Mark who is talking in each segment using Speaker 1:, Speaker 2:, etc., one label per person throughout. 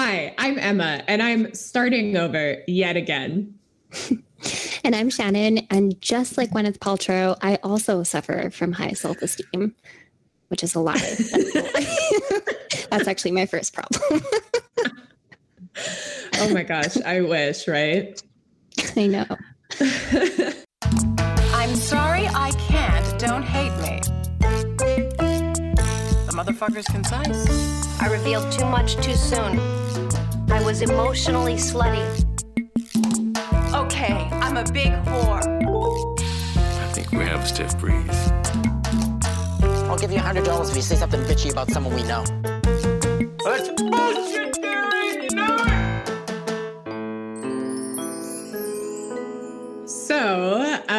Speaker 1: Hi, I'm Emma, and I'm starting over yet again.
Speaker 2: and I'm Shannon, and just like Gwyneth Paltrow, I also suffer from high self esteem, which is a lie. That's actually my first problem.
Speaker 1: oh my gosh, I wish, right?
Speaker 2: I know.
Speaker 3: Motherfucker's concise.
Speaker 4: I revealed too much too soon. I was emotionally slutty.
Speaker 3: Okay, I'm a big whore.
Speaker 5: I think we have a stiff breeze.
Speaker 6: I'll give you a hundred dollars if you say something bitchy about someone we know.
Speaker 5: That's bullshit,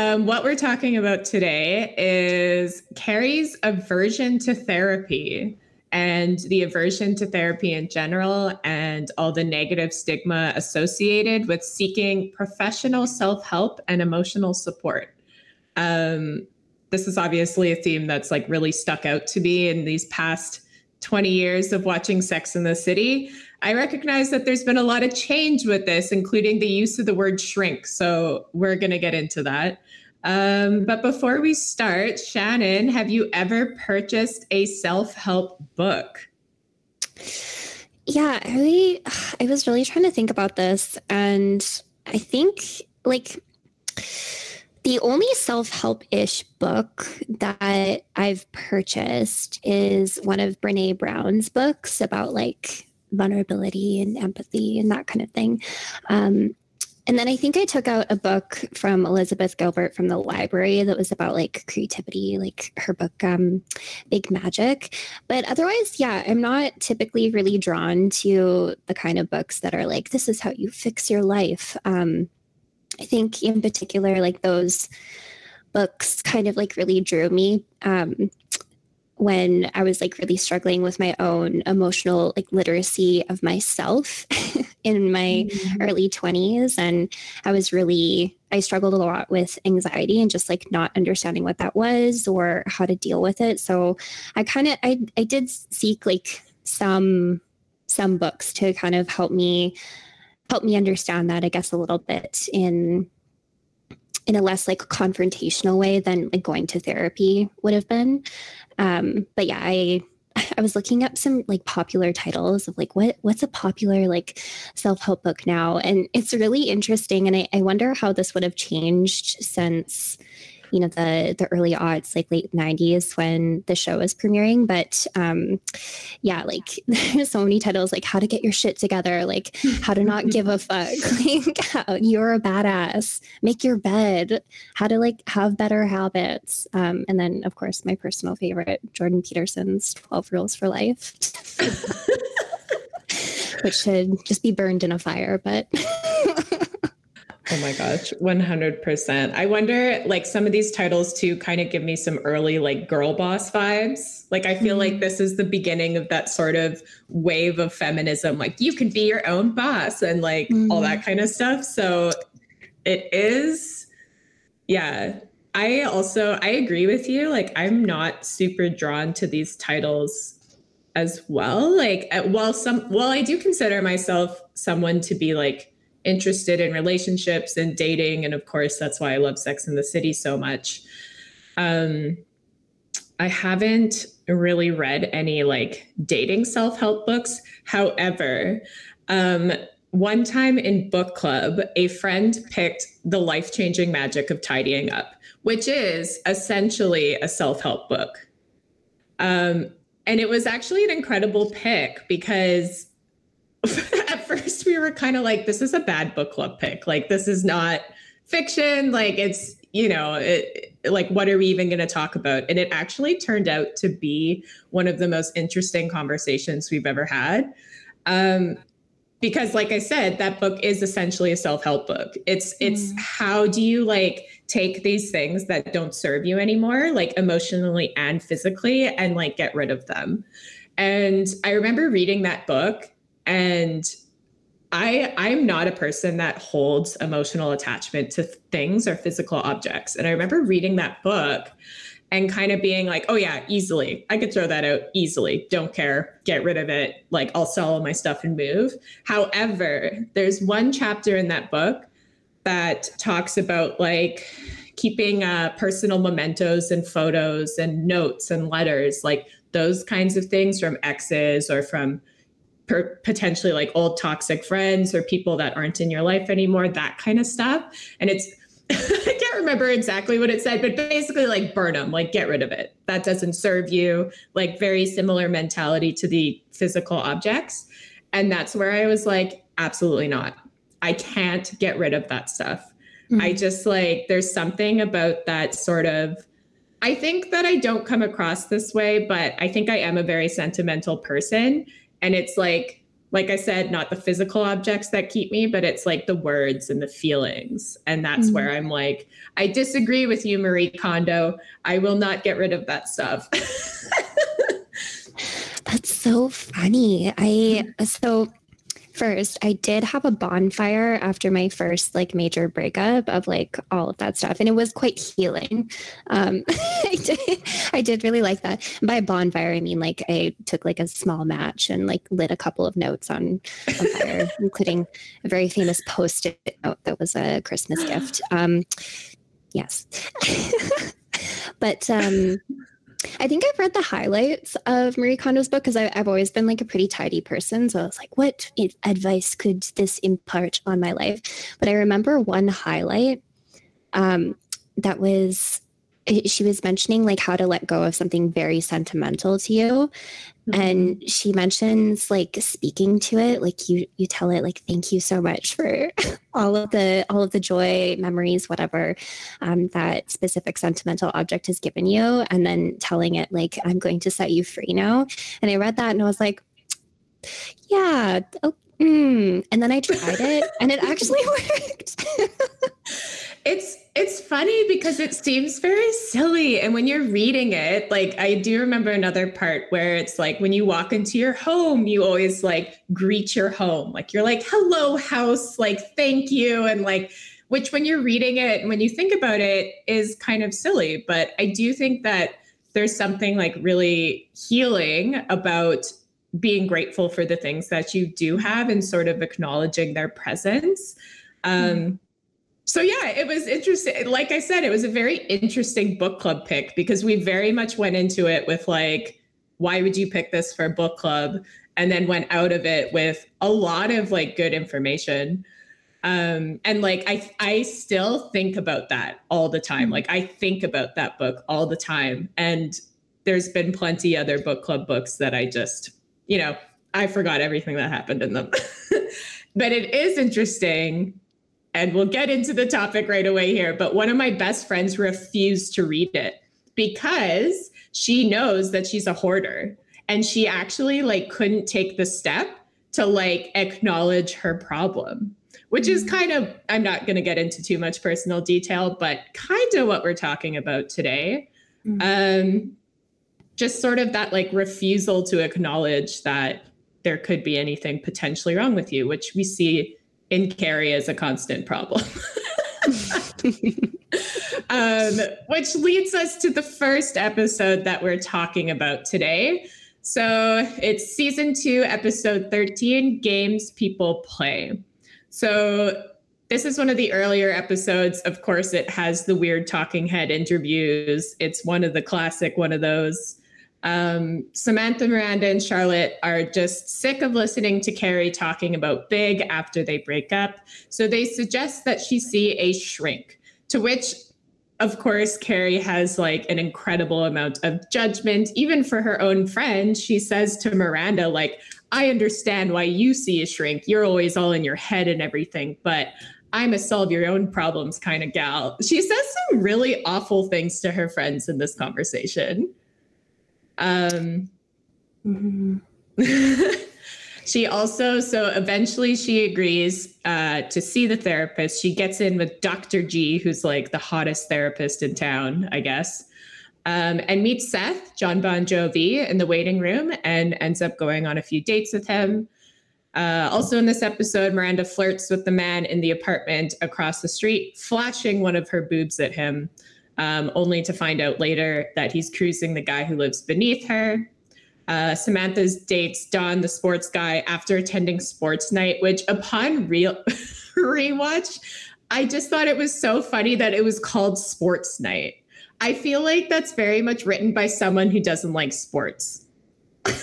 Speaker 1: um, what we're talking about today is Carrie's aversion to therapy and the aversion to therapy in general and all the negative stigma associated with seeking professional self help and emotional support. Um, this is obviously a theme that's like really stuck out to me in these past 20 years of watching Sex in the City. I recognize that there's been a lot of change with this, including the use of the word shrink. So we're going to get into that. Um, but before we start, Shannon, have you ever purchased a self help book?
Speaker 2: Yeah, I really, I was really trying to think about this. And I think like the only self help ish book that I've purchased is one of Brene Brown's books about like vulnerability and empathy and that kind of thing. Um, and then I think I took out a book from Elizabeth Gilbert from the library that was about like creativity, like her book, um, Big Magic. But otherwise, yeah, I'm not typically really drawn to the kind of books that are like, this is how you fix your life. Um, I think in particular, like those books kind of like really drew me. Um, when I was like really struggling with my own emotional like literacy of myself in my mm-hmm. early 20s and I was really I struggled a lot with anxiety and just like not understanding what that was or how to deal with it. So I kind of I I did seek like some some books to kind of help me help me understand that I guess a little bit in in a less like confrontational way than like going to therapy would have been. Um, but yeah, I I was looking up some like popular titles of like what what's a popular like self-help book now. And it's really interesting. And I, I wonder how this would have changed since you know the the early aughts like late 90s when the show was premiering but um yeah like there's so many titles like how to get your shit together like how to not give a fuck like how, you're a badass make your bed how to like have better habits um and then of course my personal favorite jordan peterson's 12 rules for life which should just be burned in a fire but
Speaker 1: Oh my gosh, 100%. I wonder, like, some of these titles too kind of give me some early, like, girl boss vibes. Like, I feel mm-hmm. like this is the beginning of that sort of wave of feminism. Like, you can be your own boss and, like, mm-hmm. all that kind of stuff. So it is, yeah. I also, I agree with you. Like, I'm not super drawn to these titles as well. Like, while some, while I do consider myself someone to be, like, interested in relationships and dating. And of course, that's why I love Sex in the City so much. Um, I haven't really read any like dating self help books. However, um, one time in book club, a friend picked The Life Changing Magic of Tidying Up, which is essentially a self help book. Um, and it was actually an incredible pick because we were kind of like, this is a bad book club pick. Like, this is not fiction. Like, it's, you know, it, like, what are we even going to talk about? And it actually turned out to be one of the most interesting conversations we've ever had. Um, because like i said that book is essentially a self-help book it's it's mm. how do you like take these things that don't serve you anymore like emotionally and physically and like get rid of them and i remember reading that book and I I'm not a person that holds emotional attachment to things or physical objects. And I remember reading that book and kind of being like, oh, yeah, easily. I could throw that out easily. Don't care. Get rid of it. Like, I'll sell all my stuff and move. However, there's one chapter in that book that talks about like keeping uh, personal mementos and photos and notes and letters, like those kinds of things from exes or from per- potentially like old toxic friends or people that aren't in your life anymore, that kind of stuff. And it's, I can't remember exactly what it said, but basically like burn them, like get rid of it. That doesn't serve you. Like very similar mentality to the physical objects. And that's where I was like, absolutely not. I can't get rid of that stuff. Mm-hmm. I just like, there's something about that sort of, I think that I don't come across this way, but I think I am a very sentimental person. And it's like, like I said, not the physical objects that keep me, but it's like the words and the feelings. And that's mm-hmm. where I'm like, I disagree with you, Marie Kondo. I will not get rid of that stuff.
Speaker 2: that's so funny. I, so first, I did have a bonfire after my first like major breakup of like all of that stuff, and it was quite healing. Um, I, did, I did really like that. By bonfire, I mean like I took like a small match and like lit a couple of notes on, on fire, including a very famous post-it note that was a Christmas gift. Um, yes, but um, I think I've read the highlights of Marie Kondo's book because I've always been like a pretty tidy person. So I was like, what advice could this impart on my life? But I remember one highlight um, that was she was mentioning like how to let go of something very sentimental to you mm-hmm. and she mentions like speaking to it like you you tell it like thank you so much for all of the all of the joy memories whatever um, that specific sentimental object has given you and then telling it like i'm going to set you free now and i read that and i was like yeah oh, mm. and then i tried it and it actually worked
Speaker 1: it's it's funny because it seems very silly. And when you're reading it like i do remember another part where it's like when you walk into your home you always like greet your home. Like you're like hello house like thank you and like which when you're reading it and when you think about it is kind of silly. But i do think that there's something like really healing about being grateful for the things that you do have and sort of acknowledging their presence. Um, mm-hmm so yeah, it was interesting. Like I said, it was a very interesting book club pick because we very much went into it with like, why would you pick this for book club? And then went out of it with a lot of like good information. Um, and like I I still think about that all the time. Mm-hmm. Like I think about that book all the time. And there's been plenty other book club books that I just, you know, I forgot everything that happened in them. but it is interesting and we'll get into the topic right away here, but one of my best friends refused to read it because she knows that she's a hoarder and she actually like couldn't take the step to like acknowledge her problem which is mm-hmm. kind of i'm not going to get into too much personal detail but kind of what we're talking about today mm-hmm. um just sort of that like refusal to acknowledge that there could be anything potentially wrong with you which we see in Carrie is a constant problem. um, which leads us to the first episode that we're talking about today. So it's season two, episode 13 Games People Play. So this is one of the earlier episodes. Of course, it has the weird talking head interviews. It's one of the classic, one of those um, Samantha, Miranda, and Charlotte are just sick of listening to Carrie talking about Big after they break up. So they suggest that she see a shrink, to which, of course, Carrie has like an incredible amount of judgment. Even for her own friend, she says to Miranda, like, I understand why you see a shrink. You're always all in your head and everything, but I'm a solve your own problems kind of gal. She says some really awful things to her friends in this conversation. Um, mm-hmm. she also, so eventually she agrees uh, to see the therapist. She gets in with Dr. G, who's like the hottest therapist in town, I guess, um, and meets Seth, Jon Bon Jovi, in the waiting room and ends up going on a few dates with him. Uh, also, in this episode, Miranda flirts with the man in the apartment across the street, flashing one of her boobs at him um, only to find out later that he's cruising the guy who lives beneath her. Uh, Samantha's dates Don, the sports guy, after attending sports night, which upon real rewatch, I just thought it was so funny that it was called sports night. I feel like that's very much written by someone who doesn't like sports.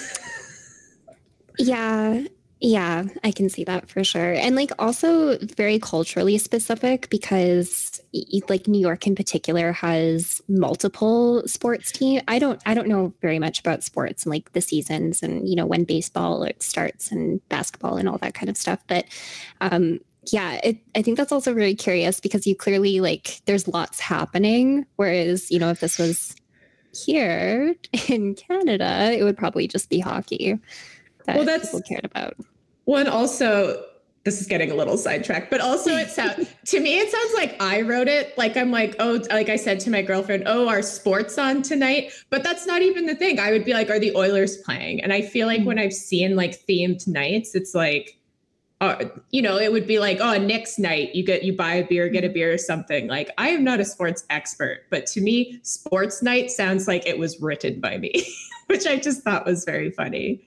Speaker 2: Yeah, yeah, I can see that for sure. And like also very culturally specific because like New York in particular has multiple sports team. I don't I don't know very much about sports and like the seasons and you know when baseball starts and basketball and all that kind of stuff, but um yeah, it, I think that's also very curious because you clearly like there's lots happening whereas, you know, if this was here in Canada, it would probably just be hockey that
Speaker 1: Well, that's-
Speaker 2: people cared about.
Speaker 1: One also, this is getting a little sidetracked, but also it sounds to me it sounds like I wrote it. Like I'm like, oh, like I said to my girlfriend, oh, are sports on tonight? But that's not even the thing. I would be like, are the Oilers playing? And I feel like when I've seen like themed nights, it's like, uh, you know, it would be like, oh, next night. You get you buy a beer, get a beer or something. Like I am not a sports expert, but to me, sports night sounds like it was written by me, which I just thought was very funny.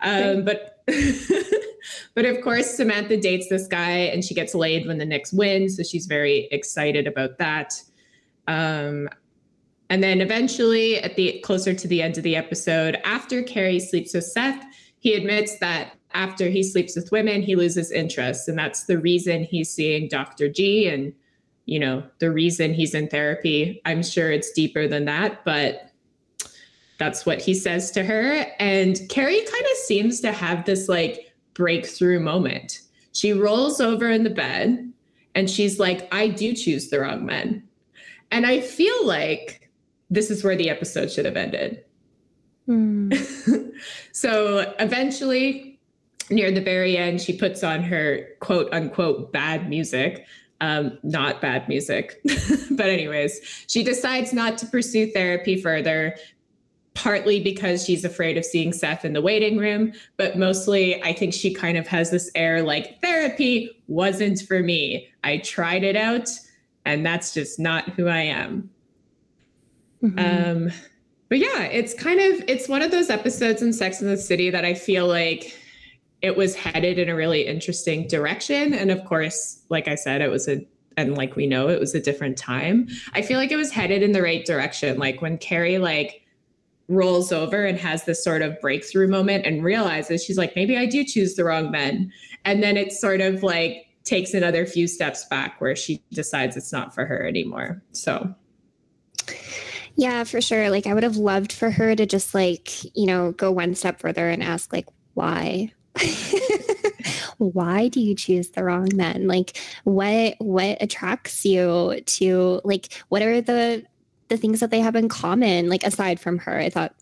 Speaker 1: Um, but but of course, Samantha dates this guy and she gets laid when the Knicks win. So she's very excited about that. Um, and then eventually, at the closer to the end of the episode, after Carrie sleeps with Seth, he admits that after he sleeps with women, he loses interest. And that's the reason he's seeing Dr. G and, you know, the reason he's in therapy. I'm sure it's deeper than that, but that's what he says to her. And Carrie kind of seems to have this like breakthrough moment. She rolls over in the bed and she's like, I do choose the wrong men. And I feel like this is where the episode should have ended.
Speaker 2: Hmm.
Speaker 1: so eventually, near the very end, she puts on her quote unquote bad music. Um, not bad music. but, anyways, she decides not to pursue therapy further, partly because she's afraid of seeing Seth in the waiting room, but mostly I think she kind of has this air like therapy wasn't for me. I tried it out, and that's just not who I am.
Speaker 2: Mhm.
Speaker 1: Um, but yeah, it's kind of it's one of those episodes in Sex in the City that I feel like it was headed in a really interesting direction. And of course, like I said, it was a and like we know, it was a different time. I feel like it was headed in the right direction. Like when Carrie like rolls over and has this sort of breakthrough moment and realizes she's like, maybe I do choose the wrong men. And then it sort of like takes another few steps back where she decides it's not for her anymore. So
Speaker 2: Yeah, for sure. Like I would have loved for her to just like, you know, go one step further and ask like why? why do you choose the wrong men? Like what what attracts you to like what are the the things that they have in common like aside from her? I thought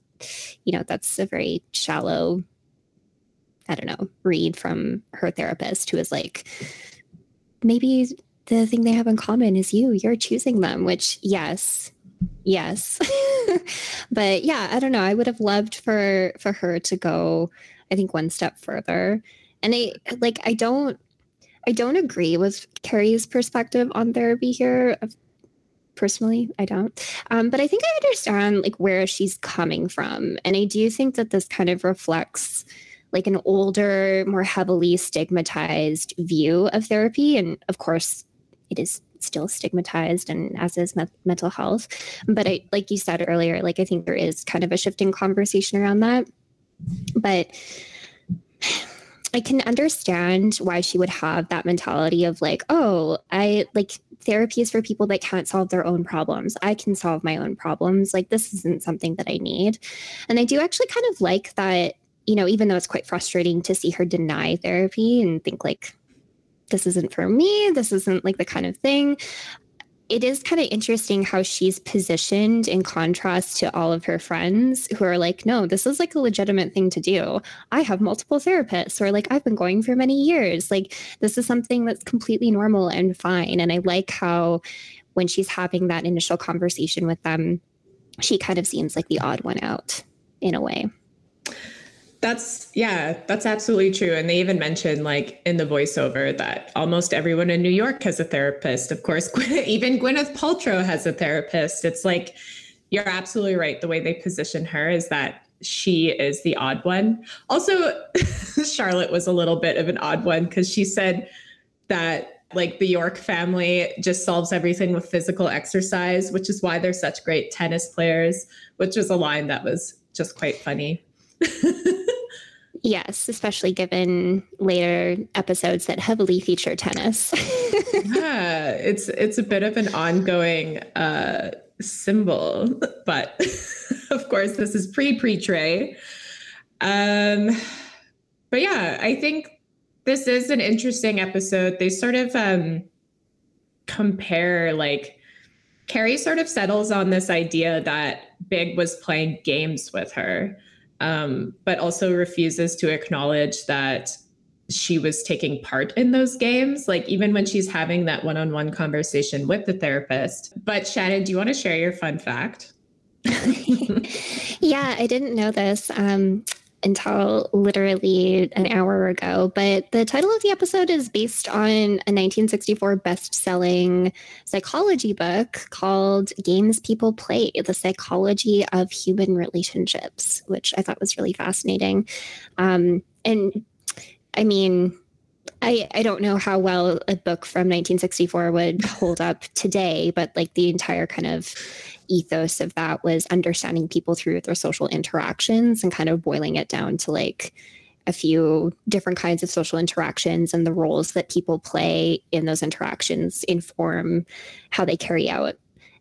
Speaker 2: you know, that's a very shallow I don't know, read from her therapist who is like maybe the thing they have in common is you. You're choosing them, which yes, yes but yeah i don't know i would have loved for for her to go i think one step further and i like i don't i don't agree with carrie's perspective on therapy here personally i don't. Um, but i think i understand like where she's coming from. And i do think that this kind of reflects like an older more heavily stigmatized view of therapy. And of course it is still stigmatized and as is me- mental health. But i like you said earlier like i think there is kind of a shifting conversation around that. But i can understand why she would have that mentality of like oh i like therapy is for people that can't solve their own problems i can solve my own problems like this isn't something that i need and i do actually kind of like that you know even though it's quite frustrating to see her deny therapy and think like this isn't for me. This isn't like the kind of thing. It is kind of interesting how she's positioned in contrast to all of her friends who are like, no, this is like a legitimate thing to do. I have multiple therapists, or like, I've been going for many years. Like, this is something that's completely normal and fine. And I like how when she's having that initial conversation with them, she kind of seems like the odd one out in a way.
Speaker 1: That's yeah, that's absolutely true. And they even mentioned like in the voiceover that almost everyone in New York has a therapist. Of course, even Gwyneth Paltrow has a therapist. It's like you're absolutely right. The way they position her is that she is the odd one. Also, Charlotte was a little bit of an odd one because she said that like the York family just solves everything with physical exercise, which is why they're such great tennis players, which was a line that was just quite funny.
Speaker 2: Yes, especially given later episodes that heavily feature tennis.
Speaker 1: yeah, it's it's a bit of an ongoing uh, symbol, but of course this is pre pre Trey. Um, but yeah, I think this is an interesting episode. They sort of um, compare like Carrie sort of settles on this idea that Big was playing games with her um, but also refuses to acknowledge that she was taking part in those games, like even when she's having that one on one conversation with the therapist. But Shannon, do you want to share your fun fact?
Speaker 2: yeah, I didn't know this. Um, until literally an hour ago. But the title of the episode is based on a 1964 best selling psychology book called Games People Play The Psychology of Human Relationships, which I thought was really fascinating. Um, and I mean, I, I don't know how well a book from 1964 would hold up today, but like the entire kind of ethos of that was understanding people through their social interactions and kind of boiling it down to like a few different kinds of social interactions and the roles that people play in those interactions inform how they carry out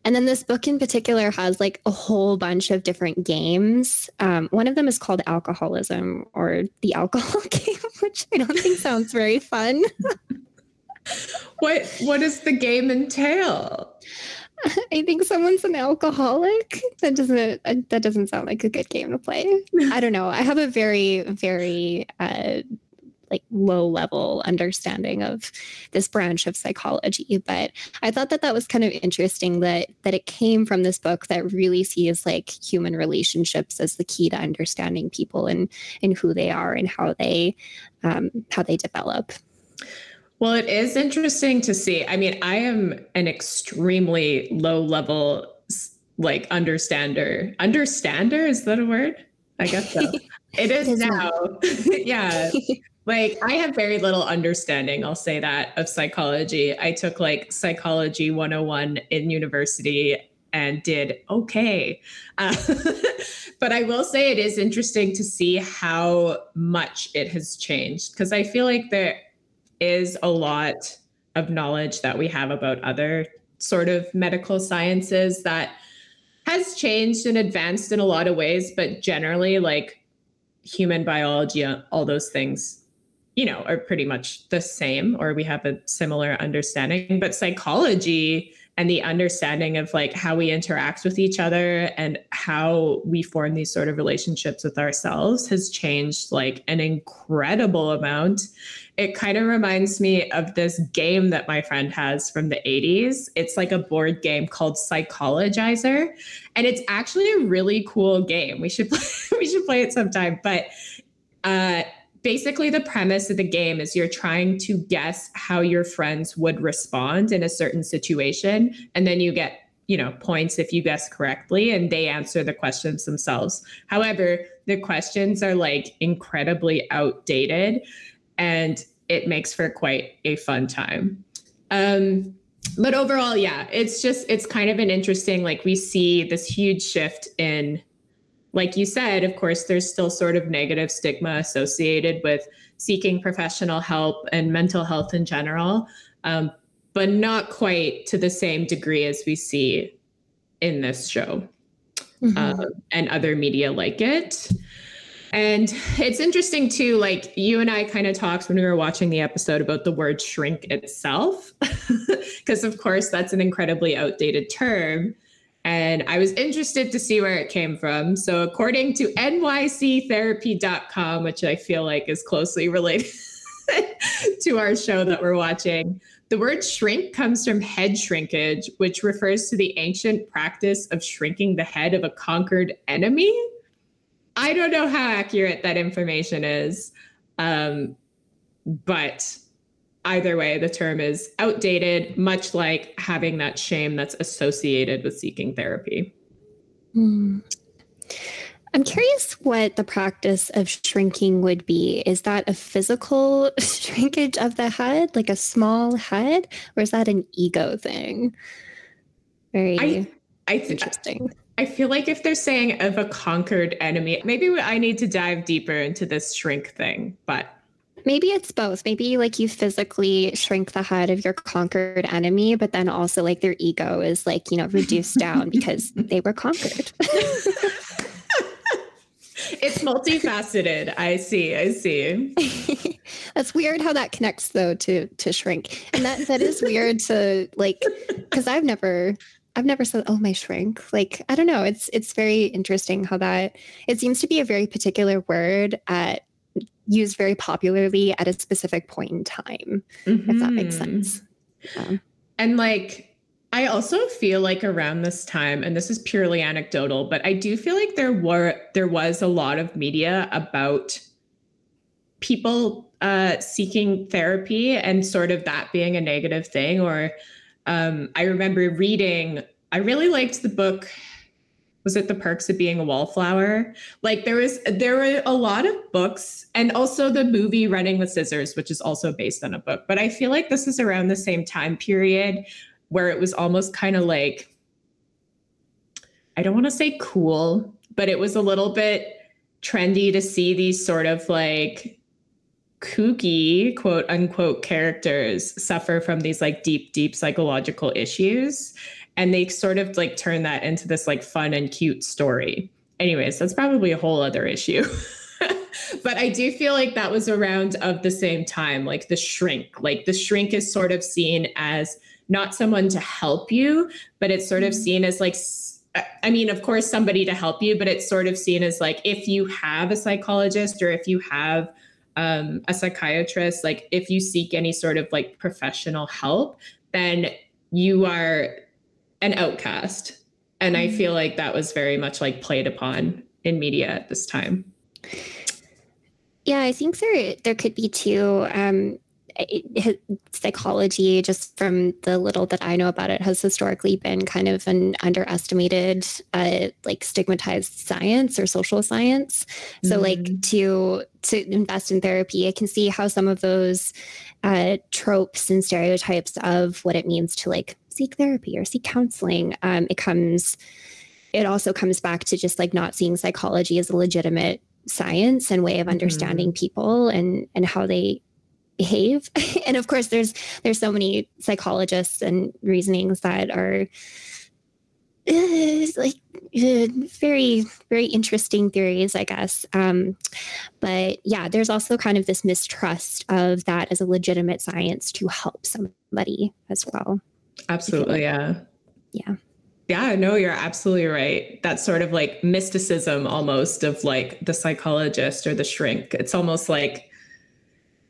Speaker 2: and then this book in particular has like a whole bunch of different games. Um, one of them is called Alcoholism or the Alcohol Game, which I don't think sounds very fun.
Speaker 1: what What does the game entail?
Speaker 2: I think someone's an alcoholic. That doesn't that doesn't sound like a good game to play. I don't know. I have a very very uh, like low level understanding of this branch of psychology, but I thought that that was kind of interesting that that it came from this book that really sees like human relationships as the key to understanding people and and who they are and how they um, how they develop.
Speaker 1: Well, it is interesting to see. I mean, I am an extremely low level like understander. Understander is that a word? I guess so. it is, it is now. yeah. like I have very little understanding, I'll say that, of psychology. I took like psychology 101 in university and did okay. Uh, but I will say it is interesting to see how much it has changed because I feel like there is a lot of knowledge that we have about other sort of medical sciences that has changed and advanced in a lot of ways, but generally, like human biology, uh, all those things, you know, are pretty much the same, or we have a similar understanding. But psychology and the understanding of like how we interact with each other and how we form these sort of relationships with ourselves has changed like an incredible amount it kind of reminds me of this game that my friend has from the 80s. It's like a board game called Psychologizer, and it's actually a really cool game. We should play, we should play it sometime. But uh, basically, the premise of the game is you're trying to guess how your friends would respond in a certain situation, and then you get you know points if you guess correctly and they answer the questions themselves however the questions are like incredibly outdated and it makes for quite a fun time. Um, but overall, yeah, it's just it's kind of an interesting like we see this huge shift in like you said, of course, there's still sort of negative stigma associated with seeking professional help and mental health in general, um, but not quite to the same degree as we see in this show mm-hmm. uh, and other media like it. And it's interesting too, like you and I kind of talked when we were watching the episode about the word shrink itself, because of course that's an incredibly outdated term. And I was interested to see where it came from. So, according to nyctherapy.com, which I feel like is closely related to our show that we're watching, the word shrink comes from head shrinkage, which refers to the ancient practice of shrinking the head of a conquered enemy. I don't know how accurate that information is. Um, but either way, the term is outdated, much like having that shame that's associated with seeking therapy.
Speaker 2: Hmm. I'm curious what the practice of shrinking would be. Is that a physical shrinkage of the head, like a small head, or is that an ego thing? Very
Speaker 1: I, I th-
Speaker 2: interesting.
Speaker 1: I feel like if they're saying of a conquered enemy, maybe I need to dive deeper into this shrink thing, but
Speaker 2: Maybe it's both. Maybe like you physically shrink the head of your conquered enemy, but then also like their ego is like, you know, reduced down because they were conquered.
Speaker 1: it's multifaceted. I see. I see.
Speaker 2: That's weird how that connects though to to shrink. And that that is weird to like cuz I've never I've never said oh my shrink. Like I don't know, it's it's very interesting how that it seems to be a very particular word at used very popularly at a specific point in time, mm-hmm. if that makes
Speaker 1: Mm-hmm.
Speaker 2: sense. Yeah.
Speaker 1: And like, I also feel like around this time, and this is purely anecdotal, but I do feel like there were there was a lot of media about people uh, seeking therapy and sort of that being a negative thing. Or um, I remember reading. I really liked the book was it the perks of being a wallflower? Like there was there were a lot of books and also the movie running with scissors which is also based on a book. But i feel like this is around the same time period where it was almost kind of like i don't want to say cool but it was a little bit trendy to see these sort of like kooky quote unquote characters suffer from these like deep deep psychological issues and they sort of like turn that into this like fun and cute story. Anyways that's probably a whole other issue. But i do feel like that was around of the same time like the shrink. Like the shrink is sort of seen as not someone to help you but it's sort of seen as like I mean, of course, somebody to help you, but it's sort of seen as like if you have a psychologist or if you have um, a psychiatrist, like if you seek any sort of like professional help, then you are an outcast. And I feel like that was very much like played upon in media at this time.
Speaker 2: Yeah, I think there there could be two. Um, it, psychology, just from the little that I know about it, has historically been kind of an underestimated, uh, like stigmatized science or social science. So, mm-hmm. like to to invest in therapy, I can see how some of those uh, tropes and stereotypes of what it means to like seek therapy or seek counseling, um, it comes. It also comes back to just like not seeing psychology as a legitimate science and way of understanding mm-hmm. people and and how they behave and of course there's there's so many psychologists and reasonings that are uh, like uh, very very interesting theories i guess um, but yeah there's also kind of this mistrust of that as a legitimate science to help somebody as well
Speaker 1: absolutely yeah
Speaker 2: yeah
Speaker 1: yeah, no, you're absolutely right. That sort of like mysticism almost of like the psychologist or the shrink. It's almost like,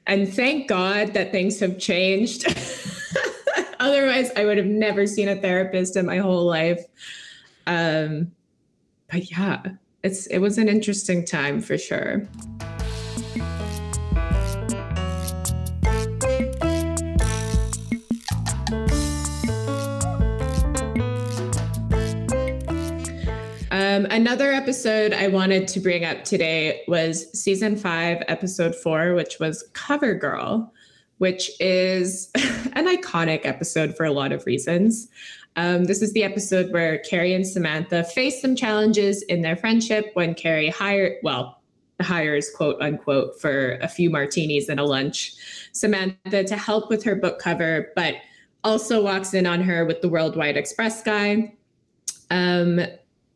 Speaker 1: and thank God that things have changed. Otherwise, I would have never seen a therapist in my whole life. Um, but yeah, it's it was an interesting time for sure. Um, another episode I wanted to bring up today was season five, episode four, which was Cover Girl, which is an iconic episode for a lot of reasons. Um, this is the episode where Carrie and Samantha face some challenges in their friendship when Carrie hired, well, hires quote unquote for a few martinis and a lunch Samantha to help with her book cover, but also walks in on her with the Worldwide Express guy. Um,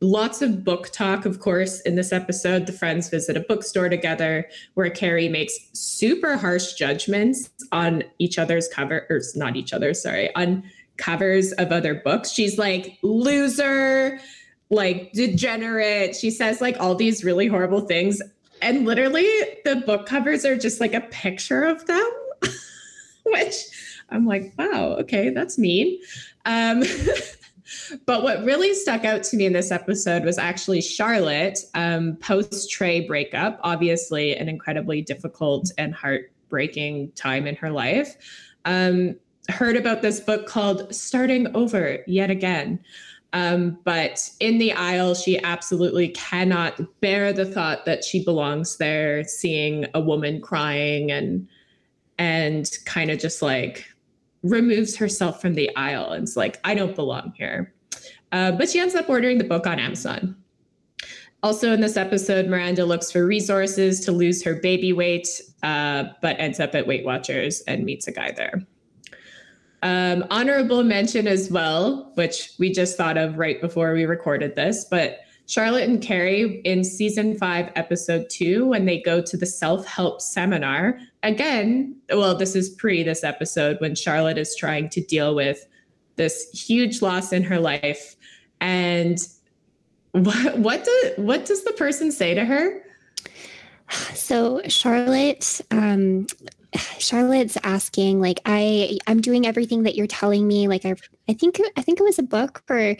Speaker 1: lots of book talk, of course, in this episode. The friends visit a bookstore together where Carrie makes super harsh judgments on each other's cover, or not each other, sorry, on covers of other books. She's like, loser, like degenerate. She says like all these really horrible things. And literally, the book covers are just like a picture of them, which I'm like, wow, okay, that's mean. Um, but what really stuck out to me in this episode was actually Charlotte um, post Trey breakup. Obviously, an incredibly difficult and heartbreaking time in her life. Um, heard about this book called Starting Over Yet Again. Um, but in the aisle, she absolutely cannot bear the thought that she belongs there, seeing a woman crying and and kind of just like removes herself from the aisle and like, I don't belong here. Uh, but she ends up ordering the book on Amazon. Also, in this episode, Miranda looks for resources to lose her baby weight, uh, but ends up at Weight Watchers and meets a guy there. Um, honorable mention as well, which we just thought of right before we recorded this, but Charlotte and Carrie in season five, episode two, when they go to the self help seminar. Again, well, this is pre this episode when Charlotte is trying to deal with this huge loss in her life. And what, what, do, what does the person say to her?
Speaker 2: So Charlotte um, Charlotte's asking like I I'm doing everything that you're telling me like I I think I think it was a book or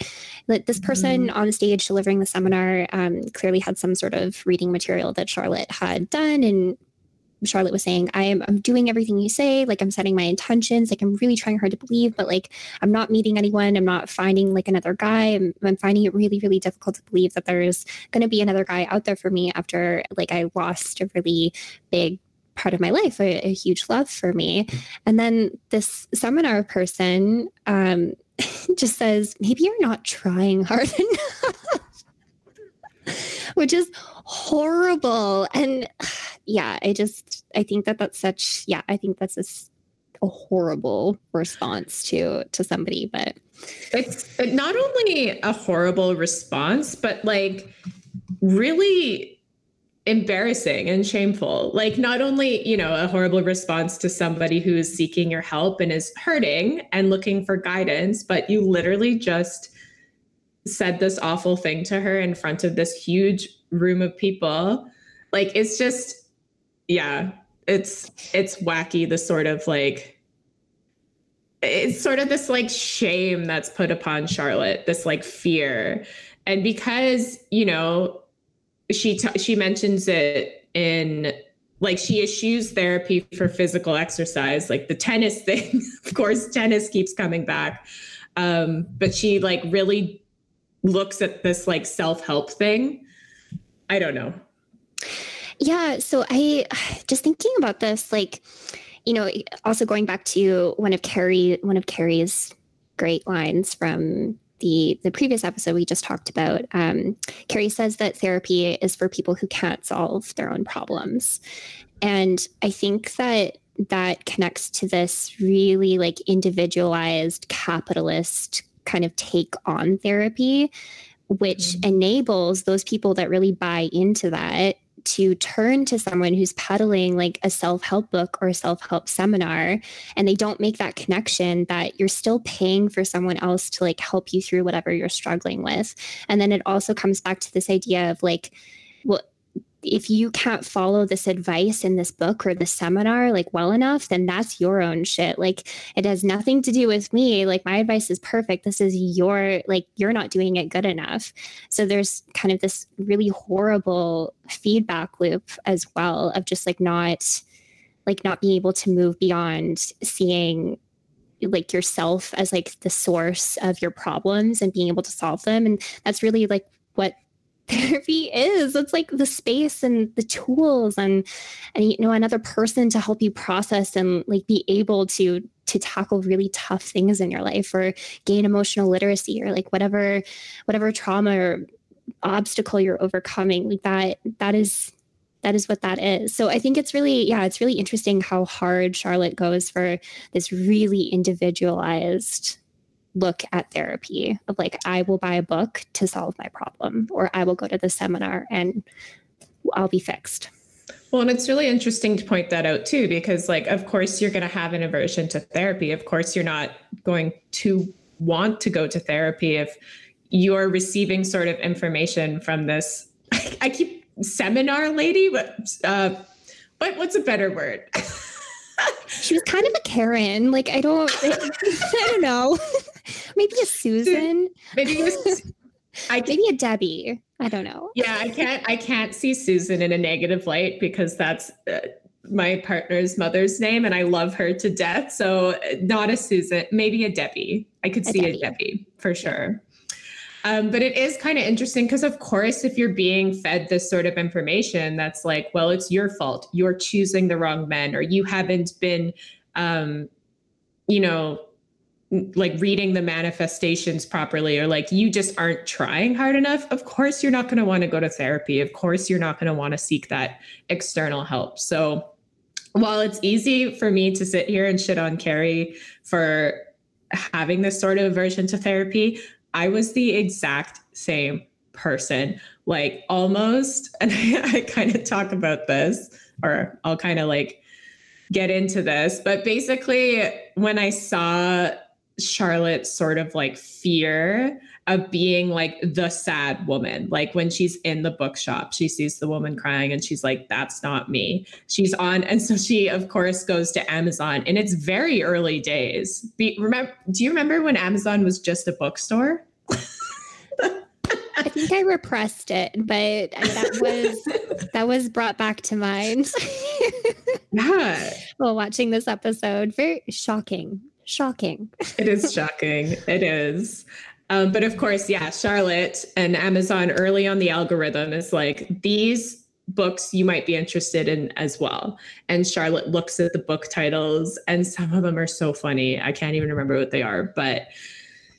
Speaker 2: that this person mm-hmm. on stage delivering the seminar um, clearly had some sort of reading material that Charlotte had done and Charlotte was saying I am I'm doing everything you say like I'm setting my intentions like I'm really trying hard to believe but like I'm not meeting anyone I'm not finding like another guy I'm, I'm finding it really really difficult to believe that there's going to be another guy out there for me after like I lost a really big part of my life, a, a huge love for me. And then this seminar person um, just says, maybe you're not trying hard enough. Which is horrible. And yeah, I just, I think that that's such, yeah, I think that's a, a horrible response to to somebody but
Speaker 1: it's not only a horrible response but like really embarrassing and shameful. Like, not only, you know, a horrible response to somebody who is seeking your help and is hurting and looking for guidance, but you literally just said this awful thing to her in front of this huge room of people. Like, it's just, yeah, it's, it's wacky, the sort of like, it's sort of this like shame that's put upon Charlotte, this like fear. And because, you know, she t- she mentions it in like she eschews therapy for physical exercise like the tennis thing of course tennis keeps coming back um, but she like really looks at this like self-help thing i don't know.
Speaker 2: Yeah so i just thinking about this like you know also going back to one of carrie one of carrie's great lines from the the previous episode we just talked about, um, Carrie says that therapy is for people who can't solve their own problems, and I think that that connects to this really like individualized capitalist kind of take on therapy which mm-hmm. enables those people that really buy into that to turn to someone who's peddling like a self-help book or a self-help seminar and they don't make that connection that you're still paying for someone else to like help you through whatever you're struggling with and then it also comes back to this idea of like well if you can't follow this advice in this book or the seminar like well enough then that's your own shit. Like it has nothing to do with me. Like my advice is perfect. This is your like you're not doing it good enough. So there's kind of this really horrible feedback loop as well of just like not like not being able to move beyond seeing like yourself as like the source of your problems and being able to solve them. And that's really like what therapy is. It's like the space and the tools and and you know another person to help you process and like be able to to tackle really tough things in your life or gain emotional literacy or like whatever whatever trauma or obstacle you're overcoming like that that is that is what that is. So i think it's really yeah it's really interesting how hard charlotte goes for this really individualized look at therapy of like i will buy a book to solve my problem or i will go to the seminar and i'll be fixed.
Speaker 1: Well and it's really interesting to point that out too because like of course you're going to have an aversion to therapy. Of course you're not going to want to go to therapy if you're receiving sort of information from this i keep seminar lady but uh what what's a better word
Speaker 2: she was kind of a Karen. Like I don't, I don't know. Maybe a Susan.
Speaker 1: Maybe was,
Speaker 2: I maybe a Debbie. I don't know.
Speaker 1: Yeah, I can't. I can't see Susan in a negative light because that's uh, my partner's mother's name, and I love her to death. So uh, not a Susan, maybe a Debbie. I could
Speaker 2: A
Speaker 1: see
Speaker 2: Debbie.
Speaker 1: a Debbie for sure. Um, but it is kind of interesting because, of course, if you're being fed this sort of information, that's like, well, it's your fault. You're choosing the wrong men, or you haven't been, um, you know, like reading the manifestations properly, or like you just aren't trying hard enough. Of course, you're not going to want to go to therapy. Of course, you're not going to want to seek that external help. So, while it's easy for me to sit here and shit on Carrie for having this sort of aversion to therapy, I was the exact same person, like almost. And I, I kind of talk about this, or I'll kind of like get into this. But basically, when I saw Charlotte's sort of like fear of being like the sad woman, like when she's in the bookshop, she sees the woman crying and she's like, that's not me. She's on. And so she, of course, goes to Amazon and its very early days. Be, remember, do you remember when Amazon was just a bookstore?
Speaker 2: I think I repressed it, but that was that was brought back to mind
Speaker 1: Yeah,
Speaker 2: while watching this episode. Very shocking. Shocking.
Speaker 1: it is shocking. It is. Um, but of course, yeah, Charlotte and Amazon early on the algorithm is like these books you might be interested in as well. And Charlotte looks at the book titles, and some of them are so funny. I can't even remember what they are, but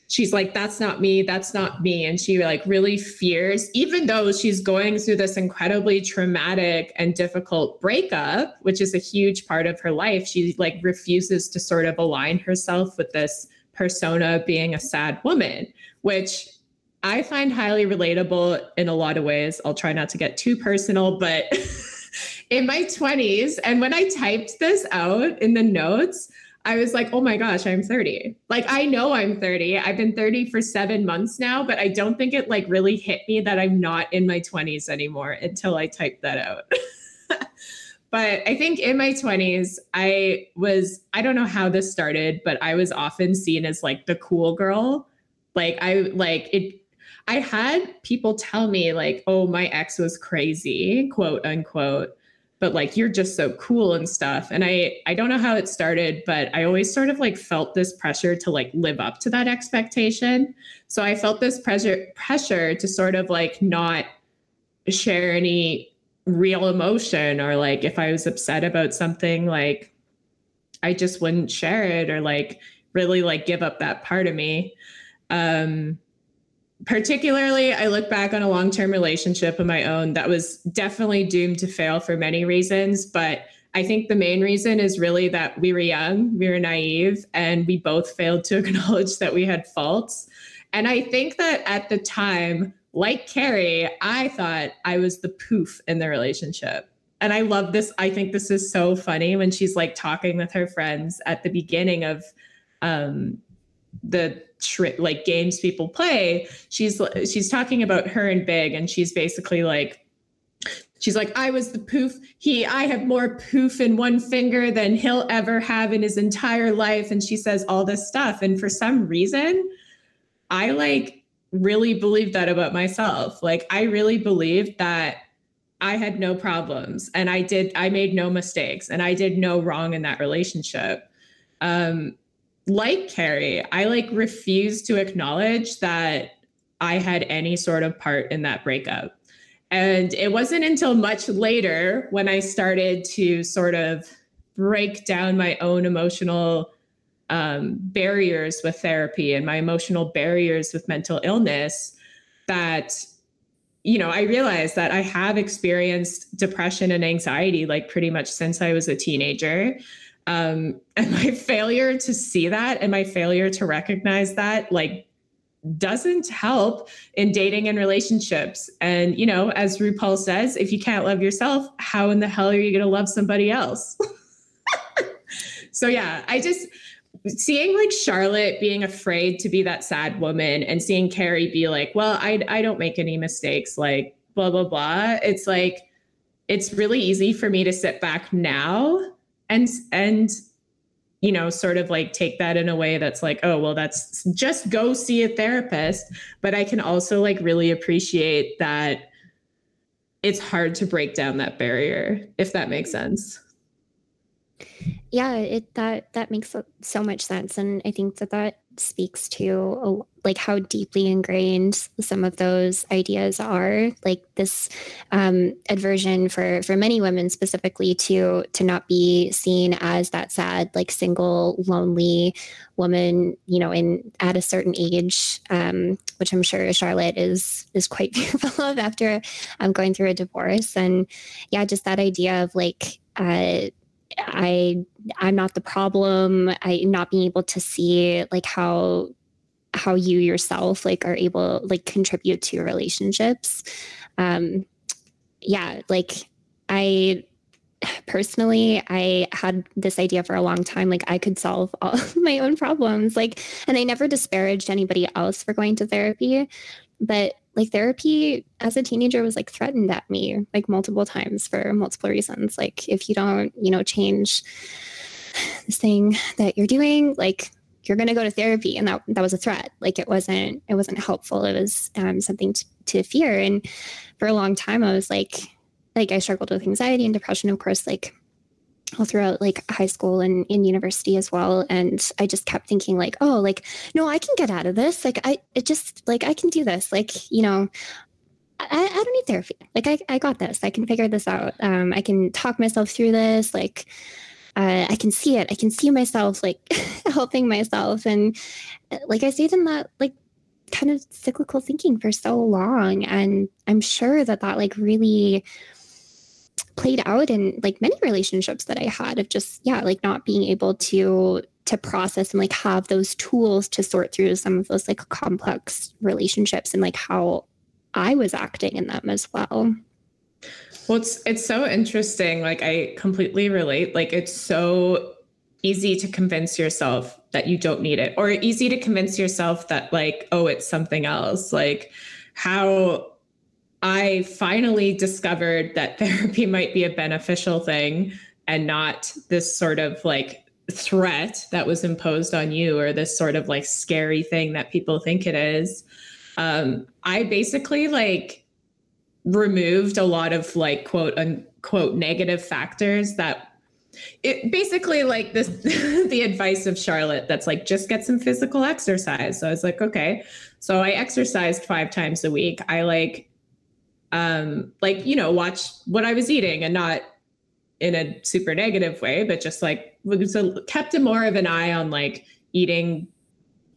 Speaker 1: she's like, that's not me, that's not me. And she like really fears, even though she's going through this incredibly traumatic and difficult breakup, which is a huge part of her life, she like refuses to sort of align herself with this persona of being a sad woman, which I find highly relatable in a lot of ways. I'll try not to get too personal, but in my 20s, and when I typed this out in the notes, I was like, oh my gosh, I'm 30. Like, I know I'm 30. I've been 30 for seven months now, but I don't think it like really hit me that I'm not in my 20s anymore until I typed that out. but I think in my 20s, I was, I don't know how this started, but I was often seen as like the cool girl. Like, I like it. I had people tell me, like, oh, my ex was crazy, quote unquote but like you're just so cool and stuff. And i i don't know how it started but i always sort of like felt this pressure to like live up to that expectation. So i felt this pressure pressure to sort of like not share any real emotion or like if i was upset about something like i just wouldn't share it or like really like give up that part of me. Um particularly i look back on a long-term relationship of my own that was definitely doomed to fail for many reasons but i think the main reason is really that we were young we were naive and we both failed to acknowledge that we had faults. And i think that at the time like carrie i thought i was the poof in the relationship. And i love this i think this is so funny when she's like talking with her friends at the beginning of um the tri- like games people play she's she's talking about her and big and she's basically like she's like i was the poof he i have more poof in one finger than he'll ever have in his entire life and she says all this stuff and for some reason i like really believed that about myself. Like i really believed that i had no problems and i did i made no mistakes and i did no wrong in that relationship. Um like Carrie, I like refuse to acknowledge that I had any sort of part in that breakup. And it wasn't until much later when I started to sort of break down my own emotional um, barriers with therapy and my emotional barriers with mental illness that you know i realized that i have experienced depression and anxiety like pretty much since i was a teenager um, and my failure to see that and my failure to recognize that like doesn't help in dating and relationships. And you know as rupaul says if you can't love yourself how in the hell are you going to love somebody else? So yeah i just seeing like charlotte being afraid to be that sad woman and seeing carrie be like well i, I don't make any mistakes like blah blah blah it's like it's really easy for me to sit back now and and you know sort of like take that in a way that's like oh well that's just go see a therapist. But i can also like really appreciate that it's hard to break down that barrier if that makes sense.
Speaker 2: Yeah it that that makes so much sense. And i think that that speaks to like how deeply ingrained some of those ideas are like this um, aversion for for many women specifically to to not be seen as that sad like single lonely woman you know in at a certain age um, which i'm sure charlotte is is quite fearful of after um, going through a divorce. And yeah just that idea of like uh, I I'm not the problem. I not being able to see like how how you yourself like are able like contribute to your relationships. Um yeah, like I personally i had this idea for a long time like i could solve all my own problems like and i never disparaged anybody else for going to therapy but like therapy as a teenager was like threatened at me like multiple times for multiple reasons. Like if you don't you know change this thing that you're doing like you're going to go to therapy. And that that was a threat. Like it wasn't it wasn't helpful. It was um, something to, to fear. And for a long time i was like like i struggled with anxiety and depression of course. Like all throughout like high school and in university as well. And i just kept thinking like oh like no i can get out of this. Like i it just like i can do this. Like you know I, I don't need therapy. Like I, I got this. I can figure this out. Um, i can talk myself through this. Like uh, i can see it. I can see myself like helping myself. And uh, like i stayed in that like kind of cyclical thinking for so long. And i'm sure that that like really played out in like many relationships that I had of just yeah like not being able to to process and like have those tools to sort through some of those like complex relationships and like how I was acting in them as well.
Speaker 1: Well, it's it's so interesting. Like I completely relate. Like it's so easy to convince yourself that you don't need it or easy to convince yourself that like oh it's something else. Like how I finally discovered that therapy might be a beneficial thing and not this sort of like threat that was imposed on you or this sort of like scary thing that people think it is. Um, I basically like removed a lot of like quote unquote negative factors that it basically like this the advice of Charlotte that's like just get some physical exercise. So I was like, okay. So I exercised five times a week. I like um, like, you know, watch what I was eating and not in a super negative way, but just like so kept a more of an eye on like eating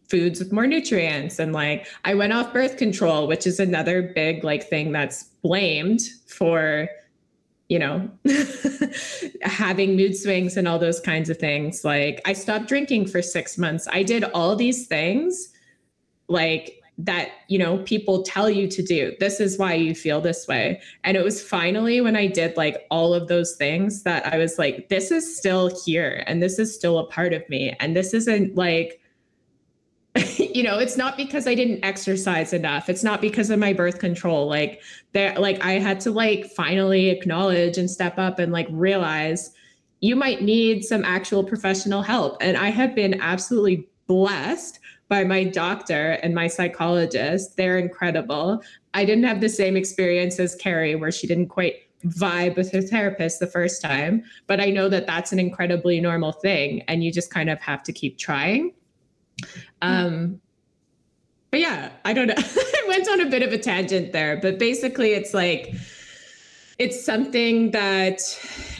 Speaker 1: foods with more nutrients and like I went off birth control, which is another big like thing that's blamed for you know having mood swings and all those kinds of things. Like I stopped drinking for 6 months. I did all these things like that you know people tell you to do this is why you feel this way. And it was finally when i did like all of those things that i was like this is still here and this is still a part of me and this isn't like you know it's not because i didn't exercise enough. It's not because of my birth control. Like there like i had to like finally acknowledge and step up and like realize you might need some actual professional help. And i have been absolutely blessed by my doctor and my psychologist. They're incredible. I didn't have the same experience as Carrie, where she didn't quite vibe with her therapist the first time, but I know that that's an incredibly normal thing, and you just kind of have to keep trying. Um, but yeah, I don't know. I went on a bit of a tangent there, but basically, it's like it's something that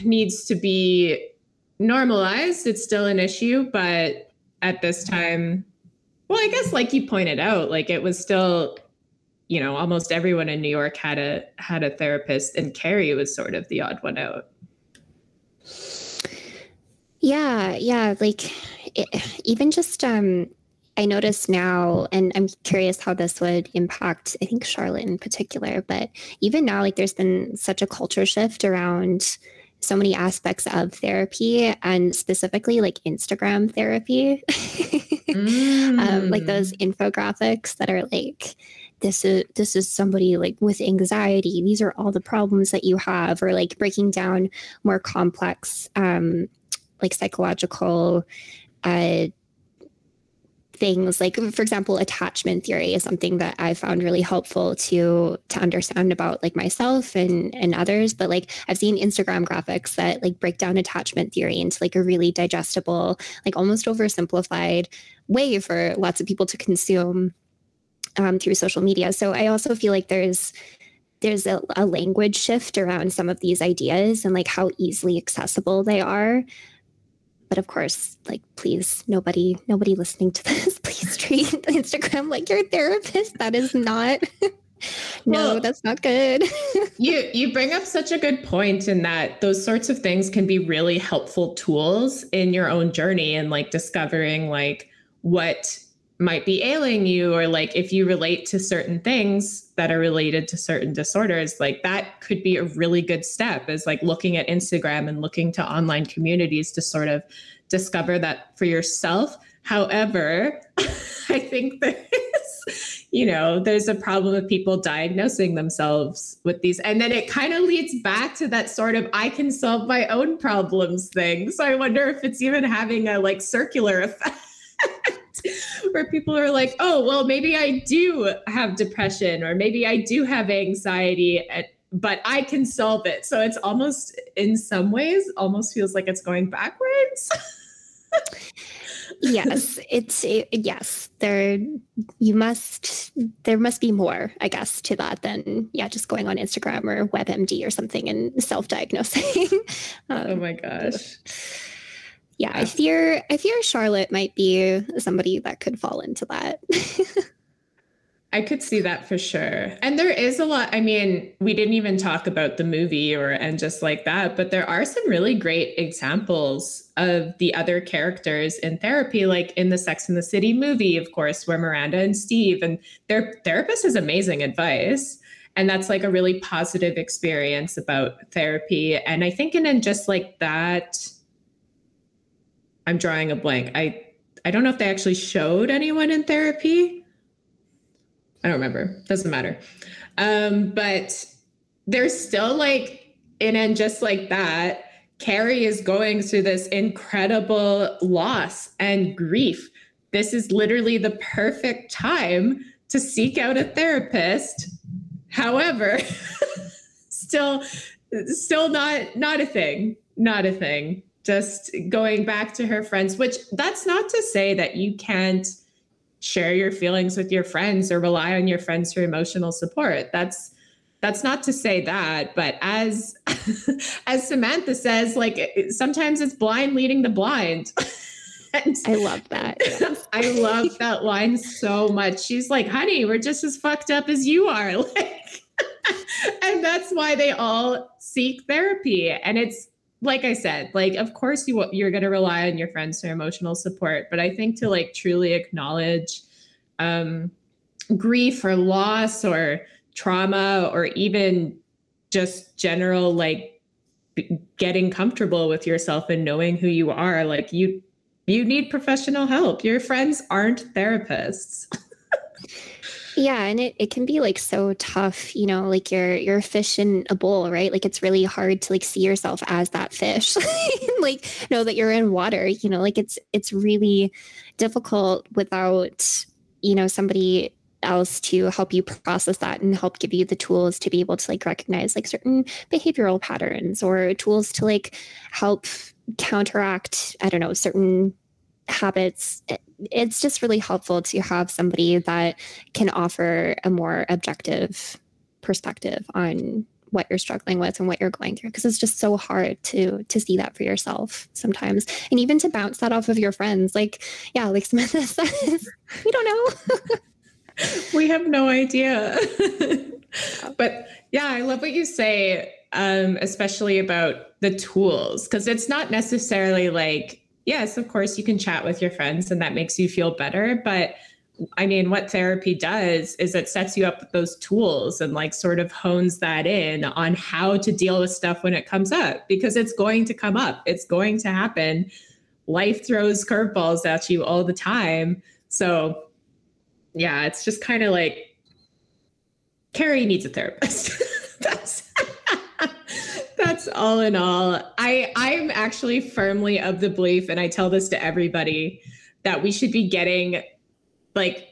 Speaker 1: needs to be normalized. It's still an issue, but at this time, well, I guess like you pointed out, like it was still, you know, almost everyone in New York had a had a therapist, and Carrie was sort of the odd one out.
Speaker 2: Yeah, yeah, like it, even just um I notice now, and I'm curious how this would impact, I think Charlotte in particular, but even now, like there's been such a culture shift around so many aspects of therapy and specifically like Instagram therapy. mm. um, like those mm. infographics that are like, this is this is somebody like with anxiety. These are all the problems that you have, or like breaking down more complex um, like psychological uh, things like for example attachment theory is something that i found really helpful to to understand about like myself and and others. But like i've seen instagram graphics that like break down attachment theory into like a really digestible like almost oversimplified way for lots of people to consume um, through social media. So i also feel like there's there's a, a language shift around some of these ideas and like how easily accessible they are but of course like please nobody nobody listening to this please treat instagram like your therapist. That is not no well, that's not good.
Speaker 1: you you bring up such a good point in that those sorts of things can be really helpful tools in your own journey and like discovering like what might be ailing you or like if you relate to certain things that are related to certain disorders like that could be a really good step is like looking at instagram and looking to online communities to sort of discover that for yourself. However i think there's you know there's a problem of people diagnosing themselves with these and then it kind of leads back to that sort of i can solve my own problems thing. So i wonder if it's even having a like circular effect where people are like, oh, well, maybe I do have depression or maybe I do have anxiety, but I can solve it. So it's almost, in some ways, almost feels like it's going backwards.
Speaker 2: yes, it's it, yes. There, you must. There must be more, I guess, to that than yeah, just going on Instagram or WebMD or something and self-diagnosing.
Speaker 1: um, oh my gosh
Speaker 2: yeah, I fear I fear Charlotte might be somebody that could fall into that.
Speaker 1: I could see that for sure. And there is a lot. I mean, we didn't even talk about the movie or and just like that, but there are some really great examples of the other characters in therapy, like in the Sex and the City movie, of course, where Miranda and Steve and their therapist has amazing advice. And that's like a really positive experience about therapy. And I think in, in just like that I'm drawing a blank. I I don't know if they actually showed anyone in therapy. I don't remember. Doesn't matter. Um, but there's still like and just like that, Carrie is going through this incredible loss and grief. This is literally the perfect time to seek out a therapist. However, still still not not a thing. Not a thing just going back to her friends, which that's not to say that you can't share your feelings with your friends or rely on your friends for emotional support. That's that's not to say that, but as as Samantha says, like sometimes it's blind leading the blind.
Speaker 2: and I love that.
Speaker 1: I love that line so much. She's like, "Honey, we're just as fucked up as you are." Like and that's why they all seek therapy and it's like I said, like of course you you're going to rely on your friends for emotional support, but I think to like truly acknowledge um, grief or loss or trauma or even just general like b- getting comfortable with yourself and knowing who you are, like you you need professional help. Your friends aren't therapists.
Speaker 2: Yeah, and it, it can be like so tough, you know, like you're you're a fish in a bowl, right? Like it's really hard to like see yourself as that fish. like know that you're in water, you know, like it's it's really difficult without, you know, somebody else to help you process that and help give you the tools to be able to like recognize like certain behavioral patterns or tools to like help counteract, I don't know, certain habits it's just really helpful to have somebody that can offer a more objective perspective on what you're struggling with and what you're going through because it's just so hard to to see that for yourself sometimes. And even to bounce that off of your friends like yeah like samantha says we don't know.
Speaker 1: We have no idea. But yeah i love what you say um, especially about the tools because it's not necessarily like yes, of course, you can chat with your friends and that makes you feel better. But I mean, what therapy does is it sets you up with those tools and like sort of hones that in on how to deal with stuff when it comes up because it's going to come up, it's going to happen. Life throws curveballs at you all the time. So, yeah, it's just kind of like Carrie needs a therapist. all in all, I I'm actually firmly of the belief, and I tell this to everybody, that we should be getting like